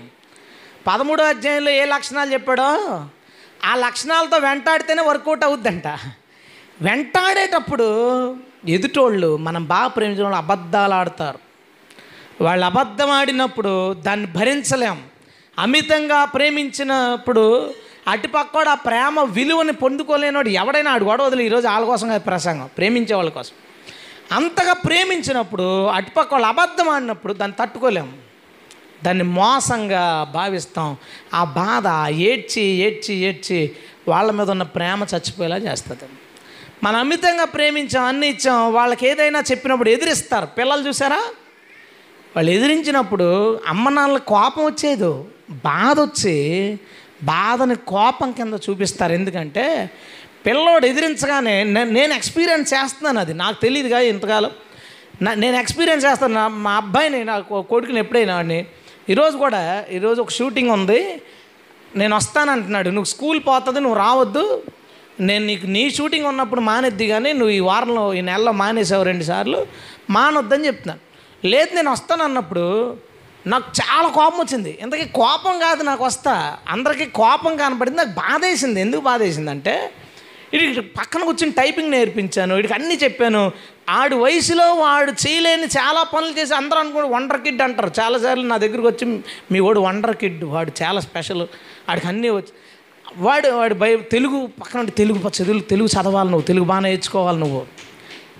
పదమూడో అధ్యాయంలో ఏ లక్షణాలు చెప్పాడో? ఆ లక్షణాలతో వెంటాడితేనే వర్కౌట్ అవుద్దంట. వెంటాడేటప్పుడు ఎదుటోళ్ళు మనం బాగా ప్రేమించిన వాళ్ళు అబద్ధాలు ఆడతారు. వాళ్ళు అబద్ధం ఆడినప్పుడు దాన్ని భరించలేం. అమితంగా ప్రేమించినప్పుడు అటుపక్కడు ఆ ప్రేమ విలువని పొందుకోలేనోడు ఎవడైనా ఆడు గొడవ వదిలి ఈరోజు వాళ్ళ కోసం కాదు ప్రసంగం ప్రేమించే వాళ్ళ కోసం. అంతగా ప్రేమించినప్పుడు అటుపక్క వాళ్ళు అబద్ధం ఆడినప్పుడు దాన్ని తట్టుకోలేము దాన్ని మోసంగా భావిస్తాం. ఆ బాధ ఏడ్చి ఏడ్చి ఏడ్చి వాళ్ళ మీద ఉన్న ప్రేమ చచ్చిపోయేలా చేస్తుంది. మనం అమితంగా ప్రేమించాం అన్ని ఇచ్చాం వాళ్ళకి ఏదైనా చెప్పినప్పుడు ఎదిరిస్తారు. పిల్లలు చూసారా? వాళ్ళు ఎదిరించినప్పుడు అమ్మ నాన్నల కోపం వచ్చేదు బాధ వచ్చి బాధని కోపం కింద చూపిస్తారు. ఎందుకంటే పిల్లోడు ఎదిరించగానే నేను ఎక్స్పీరియన్స్ చేస్తున్నాను అది. నాకు తెలియదుగా ఇంతకాలం. నా నేను ఎక్స్పీరియన్స్ చేస్తాను. మా అబ్బాయిని నా కొడుకుని ఎప్పుడైనా వాడిని. ఈరోజు కూడా ఈరోజు ఒక షూటింగ్ ఉంది. నేను వస్తానంటున్నాడు నువ్వు స్కూల్ పోతుంది నువ్వు రావద్దు. నేను నీకు నీ షూటింగ్ ఉన్నప్పుడు మానేద్ది కానీ నువ్వు ఈ వారంలో ఈ నెలలో మానేసావు రెండు సార్లు మానొద్దని చెప్తున్నాను లేదు నేను వస్తాను అన్నప్పుడు నాకు చాలా కోపం వచ్చింది. ఇంతకీ కోపం కాదు నాకు వస్తా. అందరికీ కోపం కనపడింది నాకు బాధేసింది. ఎందుకు బాధేసింది అంటే ఇటు పక్కన కూర్చొని టైపింగ్ నేర్పించాను వీడికి అన్నీ చెప్పాను. ఆడు వయసులో వాడు చేయలేని చాలా పనులు చేసి అందరూ అనుకోండి వండర్ కిడ్ అంటారు. చాలాసార్లు నా దగ్గరకు వచ్చి మీ వాడు వండర్ కిడ్ వాడు చాలా స్పెషల్ వాడికి అన్నీ వచ్చి వాడు వాడు భయ తెలుగు పక్కన తెలుగు చదువులు తెలుగు చదవాలి నువ్వు తెలుగు బాగా నేర్చుకోవాలి నువ్వు.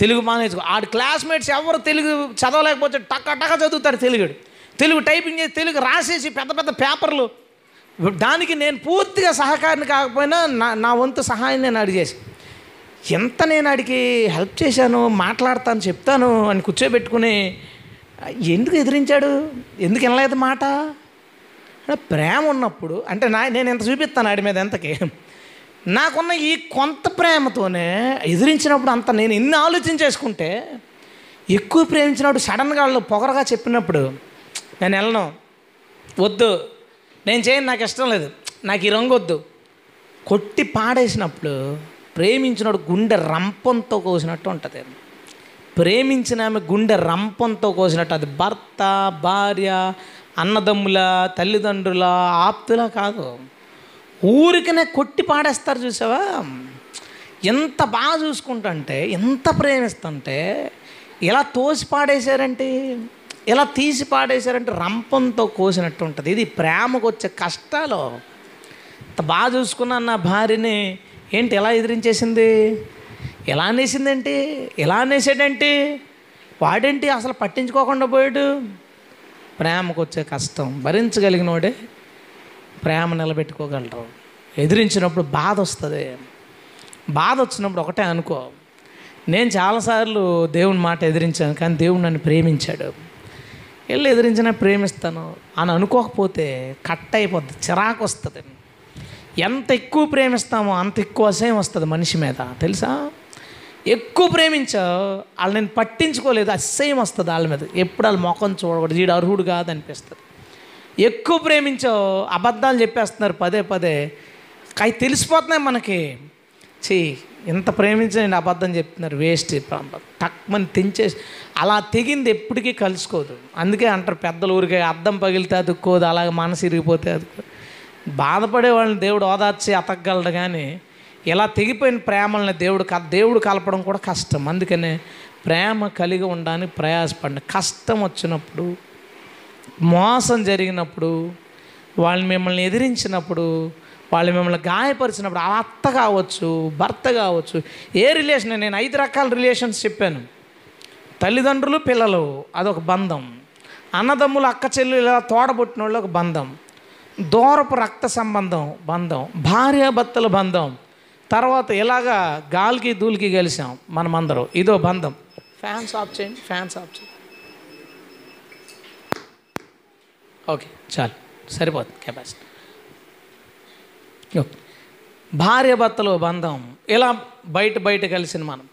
తెలుగు బాగా నేర్చుకో ఆడి క్లాస్మేట్స్ ఎవరు తెలుగు చదవలేకపోతే టక్క టక్క చదువుతారు తెలుగుడు. తెలుగు టైపింగ్ చేసి తెలుగు రాసేసి పెద్ద పెద్ద పేపర్లు. దానికి నేను పూర్తిగా సహకారిని కాకపోయినా నా నా వంతు సహాయం నేను అడిగేసి ఎంత నేను అడిగి హెల్ప్ చేశాను మాట్లాడతాను చెప్తాను అని కూర్చోబెట్టుకుని ఎందుకు ఎదిరించాడు? ఎందుకు వినలేదు మాట? ప్రేమ ఉన్నప్పుడు అంటే నా నేను ఎంత చూపిస్తాను ఆడి మీద ఎంతకి? నాకున్న ఈ కొంత ప్రేమతోనే ఎదిరించినప్పుడు అంత నేను ఎన్ని ఆలోచన చేసుకుంటే ఎక్కువ ప్రేమించినప్పుడు సడన్గా వాళ్ళు పొగరగా చెప్పినప్పుడు నేను వెళ్ళను వద్దు నేను చేయను నాకు ఇష్టం లేదు నాకు ఈ రంగు వద్దు. కొట్టి పాడేసినప్పుడు ప్రేమించినోడు గుండె రంపంతో కోసినట్టు ఉంటుంది. ప్రేమించిన ఆమె గుండె రంపంతో కోసినట్టు అది భర్త భార్య అన్నదమ్ముల తల్లిదండ్రుల ఆప్తుల కాదు. ఊరికనే కొట్టి పాడేస్తారు చూసావా? ఎంత బాగా చూసుకుంటుంటే ఎంత ప్రేమిస్తుంటే ఇలా తోసి పాడేశారంటే ఇలా తీసి పాడేశారంటే రంపంతో కోసినట్టు ఉంటుంది. ఇది ప్రేమకు వచ్చే కష్టాలు. ఇంత బాగా చూసుకున్నాను నా భార్యని ఏంటి ఎలా ఎదిరించేసింది? ఎలా అనేసిందేంటి? ఎలా అనేసాడేంటి వాడేంటి అసలు పట్టించుకోకుండా పోయాడు? ప్రేమకు వచ్చే కష్టం. భరించగలిగినోడే ప్రేమ నిలబెట్టుకోగలరు. ఎదిరించినప్పుడు బాధ వస్తుంది. బాధ వచ్చినప్పుడు ఒకటే అనుకో. నేను చాలాసార్లు దేవుని మాట ఎదిరించాను కానీ దేవుడు నన్ను ప్రేమించాడు. వెళ్ళి ఎదిరించినా ప్రేమిస్తాను అని అనుకోకపోతే కట్ అయిపోద్ది చిరాకు వస్తుంది ఎంత ఎక్కువ ప్రేమిస్తామో అంత ఎక్కువ అసహ్యం వస్తుంది మనిషి మీద. తెలుసా? ఎక్కువ ప్రేమించావు వాళ్ళు నేను పట్టించుకోలేదు అసహ్యం వస్తుంది వాళ్ళ మీద. ఎప్పుడు వాళ్ళ ముఖం చూడకూడదు. వీడు అర్హుడు కాదనిపిస్తుంది ఎక్కువ ప్రేమించావు అబద్ధాలు చెప్పేస్తున్నారు పదే పదే. అవి తెలిసిపోతున్నాయి మనకి. చీ ఇంత ప్రేమించిన అబద్ధం చెప్తున్నారు వేస్ట్ తక్కువని తెంచేసి అలా తెగింది ఎప్పటికీ కలుసుకోదు. అందుకే అంటారు పెద్దల ఊరికే అద్దం పగిలితే అతుక్కోదు అలాగే మనసు ఇరిగిపోతే అతుక్కో బాధపడే వాళ్ళని దేవుడు ఓదార్చి అతకగలడు కానీ ఇలా తెగిపోయిన ప్రేమల్ని దేవుడు దేవుడు కలపడం కూడా కష్టం. అందుకనే ప్రేమ కలిగి ఉండడానికి ప్రయాసపడండి. కష్టం వచ్చినప్పుడు మోసం జరిగినప్పుడు వాళ్ళు మిమ్మల్ని ఎదిరించినప్పుడు వాళ్ళు మిమ్మల్ని గాయపరిచినప్పుడు ఆ అత్త కావచ్చు భర్త కావచ్చు ఏ రిలేషన్ నేను ఐదు రకాల రిలేషన్స్ చెప్పాను. తల్లిదండ్రులు పిల్లలు అదొక బంధం. అన్నదమ్ములు అక్క చెల్లెలు తోడబుట్టిన వాళ్ళు ఒక బంధం. దూరపు రక్త సంబంధం బంధం. భార్యాభర్తల బంధం. తర్వాత ఇలాగా గాలికి దూలికి కలిసాం మనమందరం? ఇదో బంధం. ఫ్యాన్స్ ఆఫ్ చేయండి ఫ్యాన్స్ ఆఫ్ చేయండి ఓకే చాలు. సరిపోతుంది కెపాసిటీ. ఓకే. భార్యాభర్తలు బంధం ఇలా బయట బయట కలిసిన మనం.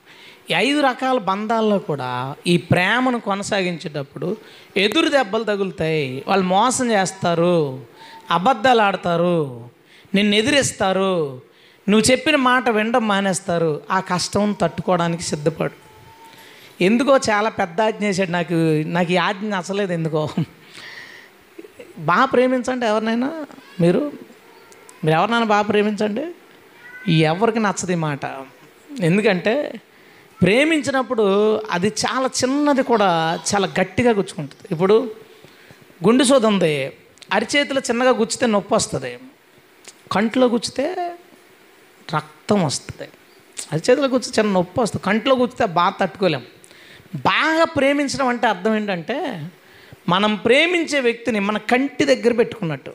ఈ ఐదు రకాల బంధాల్లో కూడా ఈ ప్రేమను కొనసాగించేటప్పుడు ఎదురు దెబ్బలు తగులుతాయి. వాళ్ళు మోసం చేస్తారు అబద్ధాలు ఆడతారు నిన్ను ఎదిరిస్తారు నువ్వు చెప్పిన మాట వినడం మానేస్తారు. ఆ కష్టం తట్టుకోవడానికి సిద్ధపడు. ఎందుకో చాలా పెద్ద ఆజ్ఞ చేశాడు. నాకు నాకు ఈ ఆజ్ఞ నచ్చలేదు ఎందుకో. బాగా ప్రేమించండి ఎవరినైనా. మీరు మీరు ఎవరినైనా బాగా ప్రేమించండి. ఎవరికి నచ్చదు ఈ మాట. ఎందుకంటే ప్రేమించినప్పుడు అది చాలా చిన్నది కూడా చాలా గట్టిగా గుచ్చుకుంటుంది. ఇప్పుడు గుండె సోద ఉంది. అరిచేతిలో చిన్నగా గుచ్చితే నొప్పి వస్తుంది. కంట్లో గుచ్చితే రక్తం వస్తుంది. అరిచేతిలో గుచ్చి చిన్న నొప్పి వస్తుంది. కంట్లో కూర్చితే బాగా తట్టుకోలేం. బాగా ప్రేమించడం అంటే అర్థం ఏంటంటే మనం ప్రేమించే వ్యక్తిని మన కంటి దగ్గర పెట్టుకున్నట్టు.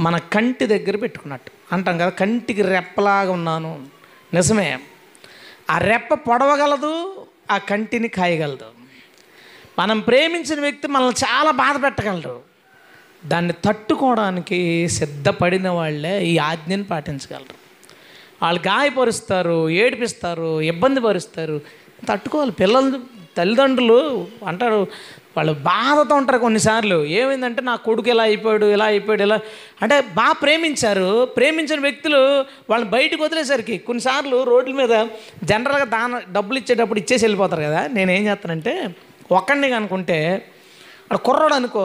మన కంటి దగ్గర పెట్టుకున్నట్టు. అంటాం కదా కంటికి రెప్పలాగా ఉన్నాను. నిజమే. ఆ రెప్ప పొడవగలదు ఆ కంటిని కాయగలదు. మనం ప్రేమించిన వ్యక్తి మనల్ని చాలా బాధ పెట్టగలరు దాన్ని తట్టుకోవడానికి సిద్ధపడిన వాళ్ళే ఈ ఆజ్ఞని పాటించగలరు. వాళ్ళు గాయపరుస్తారు ఏడిపిస్తారు ఇబ్బంది పరుస్తారు. తట్టుకోవాలి. పిల్లలు తల్లిదండ్రులు అంటారు వాళ్ళు బాధతో ఉంటారు కొన్నిసార్లు. ఏమైందంటే నా కొడుకు ఇలా అయిపోయాడు ఇలా అయిపోయాడు ఇలా. అంటే బాగా ప్రేమించారు. ప్రేమించిన వ్యక్తులు వాళ్ళని బయటకు వదిలేసరికి కొన్నిసార్లు రోడ్ల మీద జనరల్గా దాన డబ్బులు ఇచ్చేటప్పుడు ఇచ్చేసి వెళ్ళిపోతారు కదా. నేను ఏం చేస్తానంటే ఒక్కడిని కనుకుంటే అక్కడ కుర్రాడు అనుకో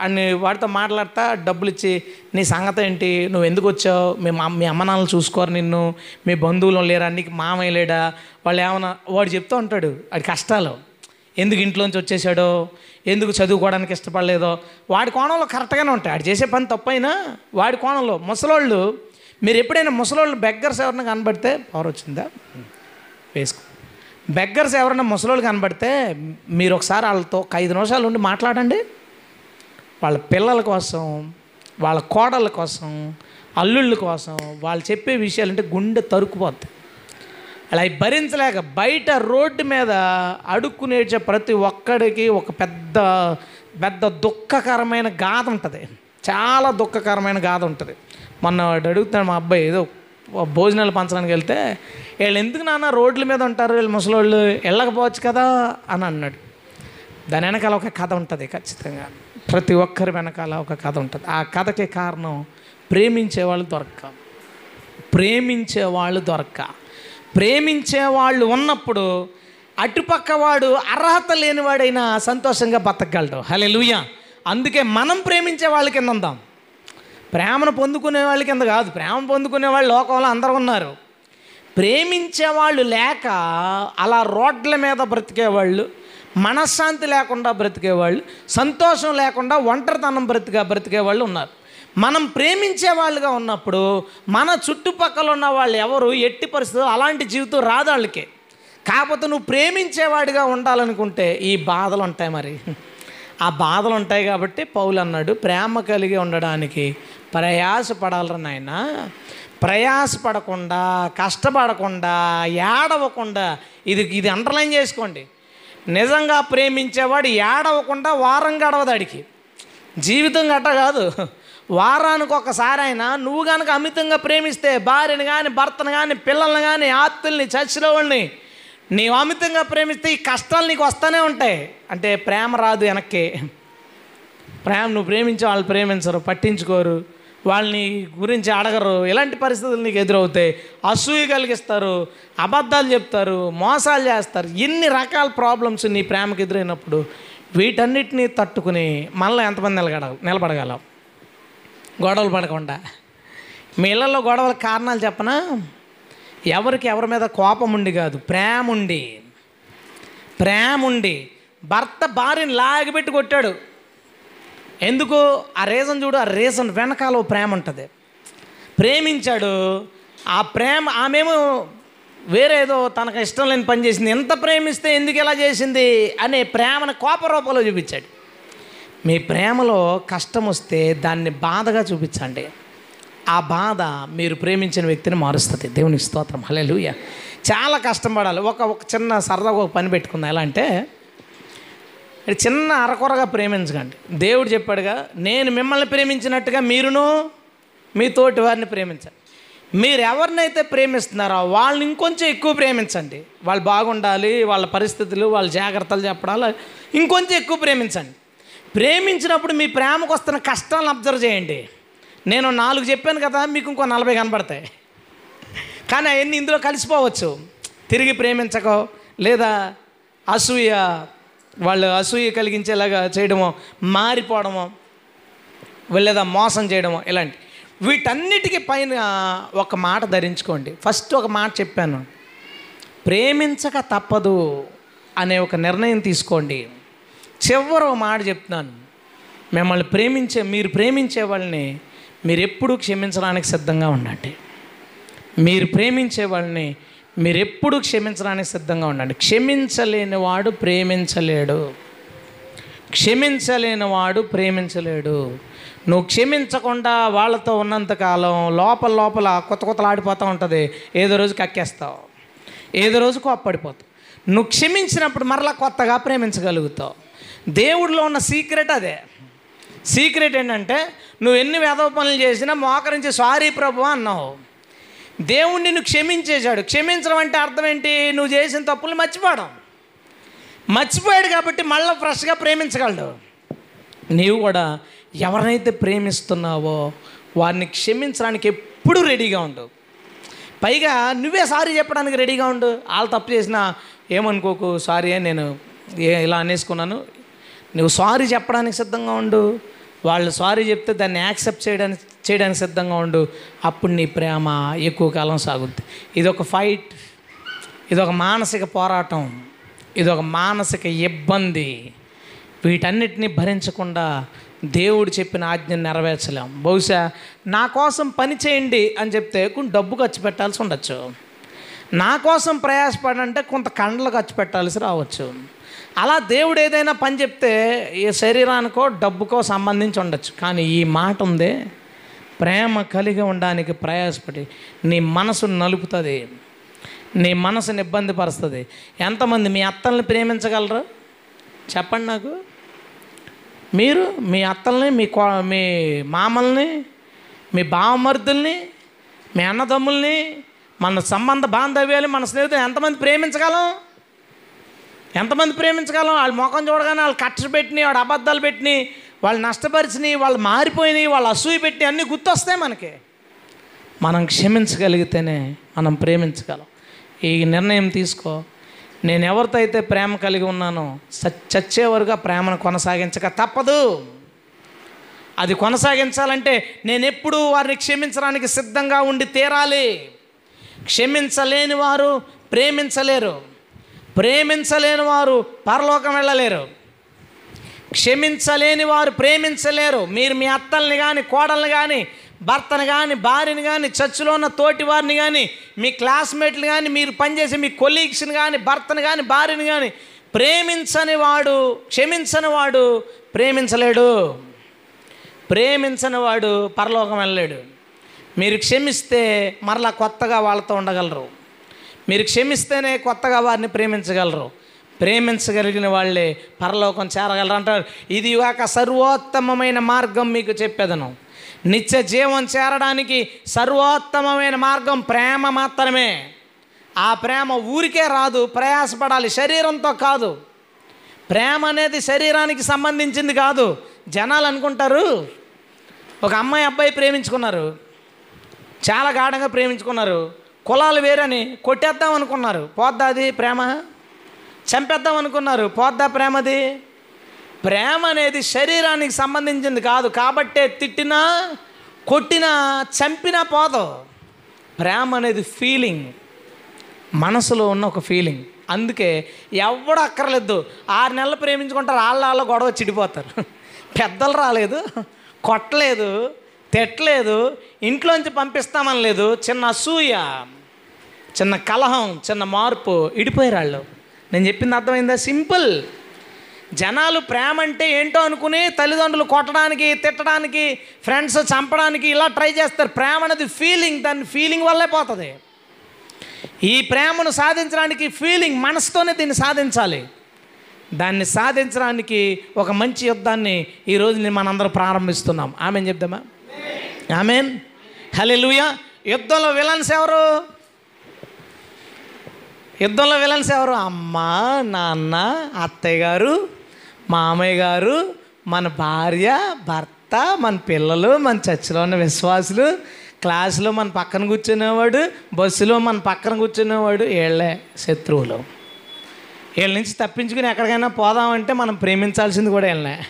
అని వాడితో మాట్లాడతా డబ్బులు ఇచ్చి నీ సంగతి ఏంటి నువ్వు ఎందుకు వచ్చావు? మీ మా మీ అమ్మ నాన్నలు చూసుకోరు నిన్ను మీ బంధువులు లేరా? నీకు మామయ్య లేడా? వాళ్ళు ఏమన్నా వాడు చెప్తూ ఉంటాడు వాడి కష్టాలు. ఎందుకు ఇంట్లోంచి వచ్చేసాడో? ఎందుకు చదువుకోవడానికి ఇష్టపడలేదో? వాడి కోణంలో కరెక్ట్గానే ఉంటాయి. వాడు చేసే పని తప్పైనా వాడి కోణంలో ముసలోళ్ళు మీరు ఎప్పుడైనా ముసలోళ్ళు బెగ్గర్స్ ఎవరిని కనబడితే పవర్ వచ్చిందా? వేసుకో. బెగ్గర్స్ ఎవరైనా ముసలోళ్ళు కనబడితే మీరు ఒకసారి వాళ్ళతో ఒక ఐదు నిమిషాలు ఉండి మాట్లాడండి. వాళ్ళ పిల్లల కోసం వాళ్ళ కోడళ్ళ కోసం అల్లుళ్ళ కోసం వాళ్ళు చెప్పే విషయాలు అంటే గుండె తరుక్కుపోద్ది. అలా అవి భరించలేక బయట రోడ్డు మీద అడుక్కు నేర్చే ప్రతి ఒక్కడికి ఒక పెద్ద పెద్ద దుఃఖకరమైన గాథ ఉంటుంది. చాలా దుఃఖకరమైన గాథ ఉంటుంది. మొన్న వాడు అడుగుతున్నాడు మా అబ్బాయి ఏదో భోజనాలు పంచడానికి వెళ్తే వీళ్ళు ఎందుకు నాన్న రోడ్ల మీద ఉంటారు? వీళ్ళు ముసలోళ్ళు వెళ్ళకపోవచ్చు కదా? అని అన్నాడు. దాని వెనకాల ఒక కథ ఉంటుంది ఖచ్చితంగా. ప్రతి ఒక్కరి వెనకాల ఒక కథ ఉంటుంది. ఆ కథకి కారణం ప్రేమించే వాళ్ళు దొరక్క. ప్రేమించే వాళ్ళు దొరక్క. ప్రేమించే వాళ్ళు ఉన్నప్పుడు అటుపక్కవాడు అర్హత లేనివాడైనా సంతోషంగా బతకగలడు. హలే అందుకే మనం ప్రేమించే వాళ్ళ కింద ఉందాం. ప్రేమను పొందుకునే వాళ్ళ కింద కాదు. ప్రేమ పొందుకునే వాళ్ళు లోకంలో అందరూ ఉన్నారు. ప్రేమించే వాళ్ళు లేక అలా రోడ్ల మీద బ్రతికేవాళ్ళు మనశ్శాంతి లేకుండా బ్రతికేవాళ్ళు సంతోషం లేకుండా ఒంటరితనం బ్రతిగా బ్రతికేవాళ్ళు ఉన్నారు. మనం ప్రేమించే వాళ్ళుగా ఉన్నప్పుడు మన చుట్టుపక్కల ఉన్న వాళ్ళు ఎవరు ఎట్టి పరిస్థితులు అలాంటి జీవితం రాదు వాళ్ళకి. కాకపోతే నువ్వు ప్రేమించేవాడిగా ఉండాలనుకుంటే ఈ బాధలు ఉంటాయి మరి. ఆ బాధలు ఉంటాయి కాబట్టి పౌలు అన్నాడు ప్రేమ కలిగి ఉండడానికి ప్రయాసపడాలరా నాయన? ప్రయాసపడకుండా కష్టపడకుండా ఏడవకుండా ఇది ఇది అండర్లైన్ చేసుకోండి. నిజంగా ప్రేమించేవాడు ఏడవకుండా వారం గడవదాడికి జీవితం గట్ట కాదు. వారానికి ఒకసారి అయినా నువ్వు కనుక అమితంగా ప్రేమిస్తే భార్యని కానీ భర్తను కానీ పిల్లల్ని కానీ ఆత్తుల్ని చచ్చిన ఉండి నీవు అమితంగా ప్రేమిస్తే ఈ కష్టాలు నీకు వస్తూనే ఉంటాయి. అంటే ప్రేమ రాదు వెనక్కి. ప్రేమ నువ్వు ప్రేమించే వాళ్ళు ప్రేమించరు పట్టించుకోరు. వాళ్ళని గురించి అడగరు. ఇలాంటి పరిస్థితులు నీకు ఎదురవుతాయి? అసూయ కలిగిస్తారు అబద్ధాలు చెప్తారు మోసాలు చేస్తారు. ఎన్ని రకాల ప్రాబ్లమ్స్ నీ ప్రేమకు ఎదురైనప్పుడు వీటన్నిటిని తట్టుకుని మళ్ళీ ఎంతమంది నిలగడ నిలబడగలం? గొడవలు పడకుండా. మీ ఇళ్ళల్లో గొడవల కారణాలు చెప్పనా? ఎవరికి ఎవరి మీద కోపం ఉండి కాదు ప్రేమ ఉండి. ప్రేమ ఉండి. భర్త భార్యని లాగిపెట్టి కొట్టాడు. ఎందుకు ఆ రీజన్ చూడు ఆ రీజన్ వెనకాల ఓ ప్రేమ ఉంటుంది. ప్రేమించాడు ఆ ప్రేమ ఆమెమో వేరేదో తనకు ఇష్టం లేని పని చేసింది ఎంత ప్రేమిస్తే ఎందుకు ఇలా చేసింది అనే ప్రేమను కోప రూపంలో చూపించాడు. మీ ప్రేమలో కష్టం వస్తే దాన్ని బాధగా చూపించండి. ఆ బాధ మీరు ప్రేమించిన వ్యక్తిని మారుస్తుంది. దేవునికి స్తోత్రం. హలే చాలా కష్టం పడాలి. ఒక ఒక చిన్న సరదాగా ఒక పని పెట్టుకుందాం. ఎలా అంటే చిన్న అరకొరగా ప్రేమించకండి. దేవుడు చెప్పాడుగా నేను మిమ్మల్ని ప్రేమించినట్టుగా మీరును మీ తోటి వారిని ప్రేమించండి. మీరు ఎవరినైతే ప్రేమిస్తున్నారో వాళ్ళని ఇంకొంచెం ఎక్కువ ప్రేమించండి. వాళ్ళు బాగుండాలి వాళ్ళ పరిస్థితులు వాళ్ళ జాగ్రత్తలు చెప్పడాలు ఇంకొంచెం ఎక్కువ ప్రేమించండి. ప్రేమించినప్పుడు మీ ప్రేమకు వస్తున్న కష్టాలను అబ్జర్వ్ చేయండి. నేను నాలుగు చెప్పాను కదా మీకు ఇంకో నలభై కనబడతాయి. కానీ అవన్నీ ఇందులో కలిసిపోవచ్చు. తిరిగి ప్రేమించకో లేదా అసూయ వాళ్ళు అసూయ కలిగించేలాగా చేయడమో మారిపోవడమో లేదా మోసం చేయడమో ఇలాంటి. వీటన్నిటికీ పైన ఒక మాట ధరించుకోండి. ఫస్ట్ ఒక మాట చెప్పాను. ప్రేమించక తప్పదు అనే ఒక నిర్ణయం తీసుకోండి. చివరి ఒక మాట చెప్తున్నాను. మిమ్మల్ని ప్రేమించే మీరు ప్రేమించే వాళ్ళని మీరు ఎప్పుడూ క్షమించడానికి సిద్ధంగా ఉండండి. మీరు ప్రేమించే వాళ్ళని మీరెప్పుడు క్షమించడానికి సిద్ధంగా ఉండండి. క్షమించలేని వాడు ప్రేమించలేడు. క్షమించలేని వాడు ప్రేమించలేడు. నువ్వు క్షమించకుండా వాళ్ళతో ఉన్నంతకాలం లోపల లోపల కొత్త కొత్తలు ఆడిపోతూ ఉంటుంది. ఏదో రోజు కక్కేస్తావు ఏదో రోజు కోప్పడిపోతావు నువ్వు క్షమించినప్పుడు మరలా కొత్తగా ప్రేమించగలుగుతావు. దేవుడిలో ఉన్న సీక్రెట్ అదే. సీక్రెట్ ఏంటంటే నువ్వు ఎన్ని వేదవ పనులు చేసినా మోకరించి సారీ ప్రభు అన్నావు. దేవుణ్ణి నిన్ను క్షమించేశాడు. క్షమించడం అంటే అర్థం ఏంటి? నువ్వు చేసిన తప్పులు మర్చిపోవడం. మర్చిపోయాడు కాబట్టి మళ్ళీ ఫ్రెష్గా ప్రేమించగలడు. నీవు కూడా ఎవరినైతే ప్రేమిస్తున్నావో వారిని క్షమించడానికి ఎప్పుడూ రెడీగా ఉండు. పైగా నువ్వే సారీ చెప్పడానికి రెడీగా ఉండు. వాళ్ళు తప్పు చేసినా ఏమనుకోకు సారీ అని నేను ఏ ఇలా అనేసుకున్నాను. నువ్వు సారీ చెప్పడానికి సిద్ధంగా ఉండు. వాళ్ళు సారీ చెప్తే దాన్ని యాక్సెప్ట్ చేయడానికి చేయడానికి సిద్ధంగా ఉండు అప్పుడు నీ ప్రేమ ఎక్కువ కాలం సాగుద్ది. ఇది ఒక ఫైట్ ఇది ఒక మానసిక పోరాటం ఇది ఒక మానసిక ఇబ్బంది. వీటన్నిటిని భరించకుండా దేవుడు చెప్పిన ఆజ్ఞను నెరవేర్చలేం. బహుశా నా కోసం పని చేయండి అని చెప్తే కొన్ని డబ్బు ఖర్చు పెట్టాల్సి ఉండొచ్చు. నా కోసం ప్రయాసపడంటే కొంత కండలు ఖర్చు పెట్టాల్సి రావచ్చు. అలా దేవుడు ఏదైనా పని చెప్తే ఈ శరీరానికో డబ్బుకో సంబంధించి ఉండొచ్చు. కానీ ఈ మాట ఉందే ప్రేమ కలిగి ఉండడానికి ప్రయాసపడి నీ మనసును నలుపుతుంది నీ మనసుని ఇబ్బంది పరుస్తుంది ఎంతమంది మీ అత్తల్ని ప్రేమించగలరు? చెప్పండి నాకు. మీరు మీ అత్తల్ని మీ కో మీ మామల్ని మీ బావమరుదుల్ని మీ అన్నదమ్ముల్ని మన సంబంధ బాంధవ్యాలు మన స్నేహితులు ఎంతమంది ప్రేమించగలం? ఎంతమంది ప్రేమించగలం? వాళ్ళ ముఖం చూడగానే వాళ్ళు కట్టలు పెట్టినాయి వాడు అబద్ధాలు పెట్టినాయి వాళ్ళు నష్టపరిచినాయి వాళ్ళు మారిపోయినాయి వాళ్ళు అసూయ పెట్టి అన్నీ గుర్తొస్తాయి మనకి. మనం క్షమించగలిగితేనే మనం ప్రేమించగలం. ఈ నిర్ణయం తీసుకో. నేను ఎవరితో అయితే ప్రేమ కలిగి ఉన్నానో స- చచ్చే వరకు ప్రేమను కొనసాగించక తప్పదు. అది కొనసాగించాలంటే నేను ఎప్పుడూ వారిని క్షమించడానికి సిద్ధంగా ఉండి తీరాలి. క్షమించలేని వారు ప్రేమించలేరు. ప్రేమించలేని వారు పరలోకం వెళ్ళలేరు. క్షమించలేని వారు ప్రేమించలేరు. మీరు మీ అత్తల్ని కానీ కోడల్ని కానీ భర్తని కానీ భార్యని కానీ చర్చిలో ఉన్న తోటి వారిని కానీ మీ క్లాస్మేట్లు కానీ మీరు పనిచేసే మీ కొలీగ్స్ని కానీ భర్తని కానీ భార్యని కానీ ప్రేమించని వాడు క్షమించని వాడు ప్రేమించలేడు. ప్రేమించని వాడు పరలోకం వెళ్ళలేడు. మీరు క్షమిస్తే మరలా కొత్తగా వాళ్ళతో ఉండగలరు. మీరు క్షమిస్తేనే కొత్తగా వారిని ప్రేమించగలరు. ప్రేమించగలిగిన వాళ్ళే పరలోకం చేరగలరు అంటారు. ఇది ఒక సర్వోత్తమమైన మార్గం మీకు చెప్పేదను. నిత్య జీవం చేరడానికి సర్వోత్తమమైన మార్గం ప్రేమ మాత్రమే. ఆ ప్రేమ ఊరికే రాదు ప్రయాసపడాలి శరీరంతో కాదు. ప్రేమ అనేది శరీరానికి సంబంధించింది కాదు. జనాలు అనుకుంటారు ఒక అమ్మాయి అబ్బాయి ప్రేమించుకున్నారు చాలా గాఢంగా ప్రేమించుకున్నారు కులాలు వేరని కొట్టేద్దాం అనుకున్నారు. పోద్దా అది ప్రేమ? చంపేద్దాం అనుకున్నారు. పోద్దా ప్రేమది? ప్రేమ అనేది శరీరానికి సంబంధించింది కాదు. కాబట్టే తిట్టినా కొట్టినా చంపినా పోదు. ప్రేమ అనేది ఫీలింగ్ మనసులో ఉన్న ఒక ఫీలింగ్ అందుకే ఎవడు అక్కర్లేదు. ఆరు నెలలు ప్రేమించుకుంటారు వాళ్ళ వాళ్ళ గొడవ చిడిపోతారు. పెద్దలు రాలేదు కొట్టలేదు తిట్టలేదు ఇంట్లోంచి పంపిస్తామని లేదు చిన్న అసూయ చిన్న కలహం చిన్న మార్పు ఇడిపోయారు వాళ్ళు. నేను చెప్పింది అర్థమైందా? సింపుల్. జనాలు ప్రేమ అంటే ఏంటో అనుకుని తల్లిదండ్రులు కొట్టడానికి తిట్టడానికి ఫ్రెండ్స్ చంపడానికి ఇలా ట్రై చేస్తారు. ప్రేమ అనేది ఫీలింగ్ దాని ఫీలింగ్ వల్లే పోతుంది. ఈ ప్రేమను సాధించడానికి ఫీలింగ్ మనసుతోనే దీన్ని సాధించాలి. దాన్ని సాధించడానికి ఒక మంచి యుద్ధాన్ని ఈరోజు నేను మనందరం ప్రారంభిస్తున్నాం. ఆమెన్ చెప్దామా? ఆమెన్. హలే యుద్ధంలో విలన్స్ ఎవరు? యుద్ధంలో విలన్స్ ఎవరు? అమ్మ నాన్న అత్తయ్య గారు మామయ్య గారు మన భార్య భర్త మన పిల్లలు మన చర్చిలో ఉన్న విశ్వాసులు క్లాసులో మన పక్కన కూర్చునేవాడు బస్సులో మన పక్కన కూర్చునేవాడు వీళ్ళే శత్రువులు. వీళ్ళ నుంచి తప్పించుకుని ఎక్కడికైనా పోదామంటే మనం ప్రేమించాల్సింది కూడా వీళ్ళనే.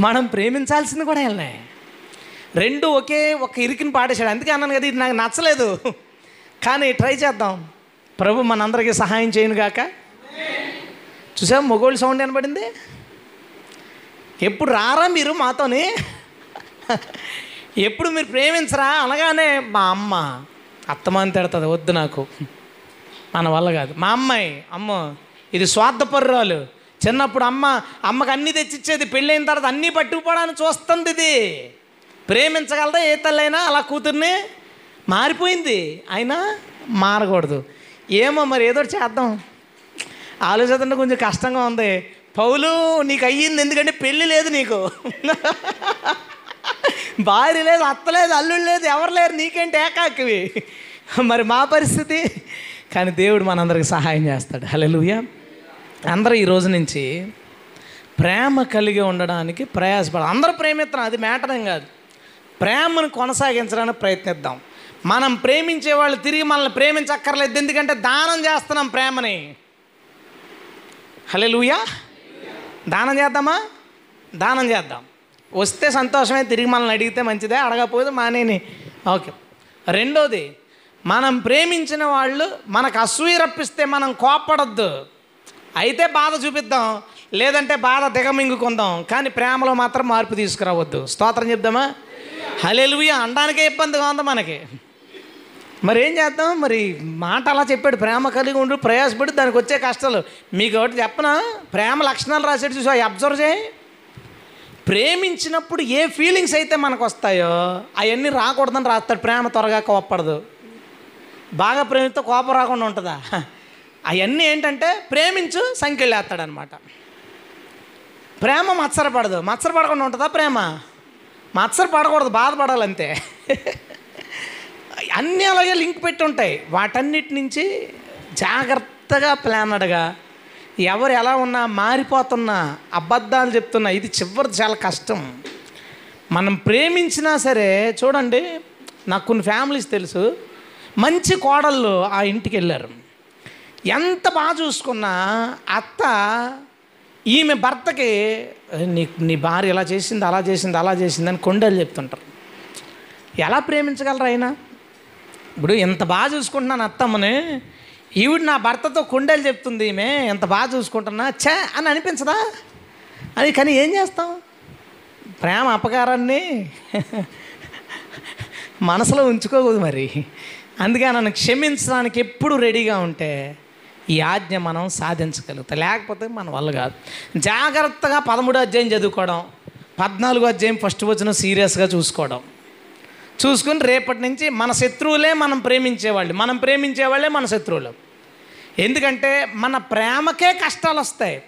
మనం ప్రేమించాల్సింది కూడా వీళ్ళనే. రెండు ఒకే ఒక ఇరికిని పాడేశాడు. అందుకే అన్నాను కదా ఇది నాకు నచ్చలేదు. కానీ ట్రై చేద్దాం. ప్రభు మనందరికీ సహాయం చేయను గాక చూసా మొగోళ్ళు సౌండ్ వినబడింది? ఎప్పుడు రారా మీరు మాతోని? ఎప్పుడు మీరు ప్రేమించరా అనగానే మా అమ్మ అత్తమాని తిడుతుంది వద్దు నాకు. మన వల్ల కాదు. మా అమ్మాయి అమ్మో ఇది స్వార్థపర్రాలు. చిన్నప్పుడు అమ్మ అమ్మకి అన్నీ తెచ్చిచ్చేది పెళ్ళైన తర్వాత అన్నీ పట్టుకుపోవడానికి చూస్తుంది ఇది. ప్రేమించగలదా ఏ తల్లైనా అలా కూతుర్ని? మారిపోయింది. అయినా మారకూడదు. ఏమో మరి ఏదో చేద్దాం. ఆలోచిస్తుంటే కొంచెం కష్టంగా ఉంది. పౌలు నీకు అయ్యింది ఎందుకంటే పెళ్ళి లేదు నీకు. భార్య లేదు అత్త లేదు అల్లుడు లేదు ఎవరు లేరు నీకేంటి ఏకాకివి? మరి మా పరిస్థితి? కానీ దేవుడు మనందరికి సహాయం చేస్తాడు. హలో అందరూ ఈ రోజు నుంచి ప్రేమ కలిగి ఉండడానికి ప్రయాసపడాలి. అందరూ ప్రేమిస్తాం అది మేటరం కాదు. ప్రేమను కొనసాగించడానికి ప్రయత్నిద్దాం. మనం ప్రేమించే వాళ్ళు తిరిగి మనల్ని ప్రేమించక్కర్లేదు. ఎందుకంటే దానం చేస్తున్నాం ప్రేమని. హలే దానం చేద్దామా? దానం చేద్దాం. వస్తే సంతోషమే తిరిగి మనల్ని అడిగితే మంచిదే అడగకపోతే మానేని. ఓకే. రెండోది మనం ప్రేమించిన వాళ్ళు మనకు అసూయ రప్పిస్తే మనం కోప్పడద్దు. అయితే బాధ చూపిద్దాం లేదంటే బాధ దిగమింగుకుందాం కానీ ప్రేమలో మాత్రం మార్పు తీసుకురావద్దు. స్తోత్రం చెప్దామా? హలెలువి అనడానికే ఇబ్బందిగా ఉంది మనకి. మరి ఏం చేద్దాం? మరి మాట అలా చెప్పాడు. ప్రేమ కలిగి ఉండు ప్రయాసపడి దానికి వచ్చే కష్టాలు. మీకు ఒకటి చెప్పనా? ప్రేమ లక్షణాలు రాసేది చూసి అబ్జర్వ్ చేయి. ప్రేమించినప్పుడు ఏ ఫీలింగ్స్ అయితే మనకు వస్తాయో అవన్నీ రాకూడదని రాస్తాడు. ప్రేమ త్వరగా కోపడదు బాగా ప్రేమితో కోపం రాకుండా ఉంటుందా? అవన్నీ ఏంటంటే ప్రేమించు సంఖ్యలు వేస్తాడనమాట ప్రేమ మత్సరపడదు. మత్సరపడకుండా ఉంటుందా ప్రేమ? మత్సర పడకూడదు బాధపడాలంతే. అన్నీ అలాగే లింక్ పెట్టి ఉంటాయి. వాటన్నిటి నుంచి జాగ్రత్తగా ప్లానడ్గా ఎవరు ఎలా ఉన్నా మారిపోతున్నా అబద్ధాలు చెప్తున్నా ఇది చివరి చాలా కష్టం. మనం ప్రేమించినా సరే చూడండి నాకు కొన్ని ఫ్యామిలీస్ తెలుసు. మంచి కోడళ్ళు ఆ ఇంటికి వెళ్ళారు. ఎంత బాగా చూసుకున్నా అత్త ఈమె భర్తకి నీ నీ భార్య ఇలా చేసింది అలా చేసింది అలా చేసింది అని కొండలు చెప్తుంటారు. ఎలా ప్రేమించగలరు అయినా ఇప్పుడు ఎంత బాగా చూసుకుంటున్నాను అత్తమ్మని ఈవిడ నా భర్తతో కొండలు చెప్తుంది ఈమె ఎంత బాగా చూసుకుంటున్నా ఛే అని అనిపించదా? అది కానీ ఏం చేస్తాం? ప్రేమ అపకారాన్ని మనసులో ఉంచుకోకూడదు మరి. అందుకే నన్ను క్షమించడానికి ఎప్పుడు రెడీగా ఉంటే ఈ ఆజ్ఞ మనం సాధించగలుగుతాం. లేకపోతే మన వల్ల కాదు. జాగ్రత్తగా పదమూడో అధ్యాయం చదువుకోవడం పద్నాలుగో అధ్యాయం ఫస్ట్ వచ్చిన సీరియస్గా చూసుకోవడం. చూసుకుని రేపటి నుంచి మన శత్రువులే మనం ప్రేమించేవాళ్ళు. మనం ప్రేమించేవాళ్ళే మన శత్రువులు. ఎందుకంటే మన ప్రేమకే కష్టాలు వస్తాయి.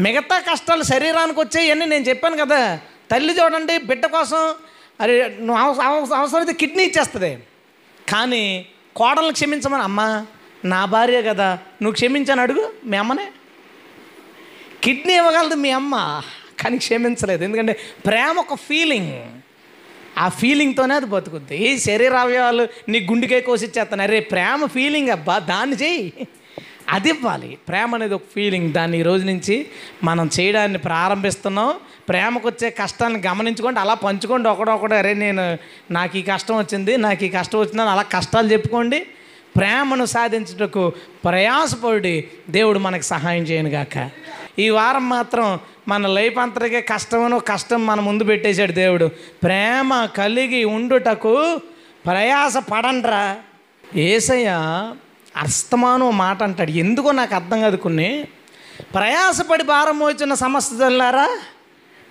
మిగతా కష్టాలు శరీరానికి వచ్చాయని నేను చెప్పాను కదా. తల్లి చూడండి బిడ్డ కోసం అరే నువ్వు అవస- అవసరమైతే కిడ్నీ ఇచ్చేస్తుంది. కానీ కోడలను క్షమించమని అమ్మ నా భార్య కదా నువ్వు క్షమించని అడుగు మీ అమ్మనే. కిడ్నీ ఇవ్వగలదు మీ అమ్మ కానీ క్షమించలేదు. ఎందుకంటే ప్రేమ ఒక ఫీలింగ్ ఆ ఫీలింగ్తోనే అది బతుకుద్ది. ఈ శరీర అవయవాలు నీ గుండెకే కోసిచ్చేస్తాను అరే ప్రేమ ఫీలింగ్ అబ్బా దాన్ని చెయ్యి. అది ఇవ్వాలి. ప్రేమ అనేది ఒక ఫీలింగ్ దాన్ని ఈరోజు రోజు నుంచి మనం చేయడాన్ని ప్రారంభిస్తున్నాం. ప్రేమకు వచ్చే కష్టాన్ని గమనించుకోండి అలా పంచుకోండి ఒకడొకడు. అరే నేను నాకు ఈ కష్టం వచ్చింది నాకు ఈ కష్టం వచ్చిందని అలా కష్టాలు చెప్పుకోండి. ప్రేమను సాధించుటకు ప్రయాసపడి దేవుడు మనకు సహాయం చేయను గాక ఈ వారం మాత్రం మన లైఫ్ అంతటికే కష్టమను కష్టం మన ముందు పెట్టేశాడు దేవుడు. ప్రేమ కలిగి ఉండుటకు ప్రయాస పడండ్రా ఏసయ్య అస్తమానం మాట అంటాడు. ఎందుకో నాకు అర్థం కాదు కొన్ని. ప్రయాసపడి భారం వచ్చిన సమస్యలారా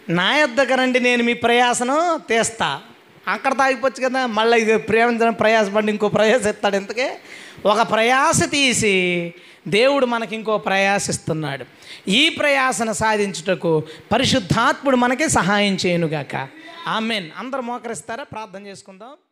నా యొద్దకు రండి నేను మీ ప్రయాసను తీస్తా. అక్కడ తాగిపోవచ్చు కదా మళ్ళీ ఇది ప్రేమించడం ప్రయాసపడి ఇంకో ప్రయాస ఇస్తాడు. ఇంతకే ఒక ప్రయాస తీసి దేవుడు మనకి ఇంకో ప్రయాసిస్తున్నాడు. ఈ ప్రయాసను సాధించుటకు పరిశుద్ధాత్ముడు మనకి సహాయం చేయనుగాక. ఆమెన్. అందరు మోకరిస్తారా? ప్రార్థన చేసుకుందాం.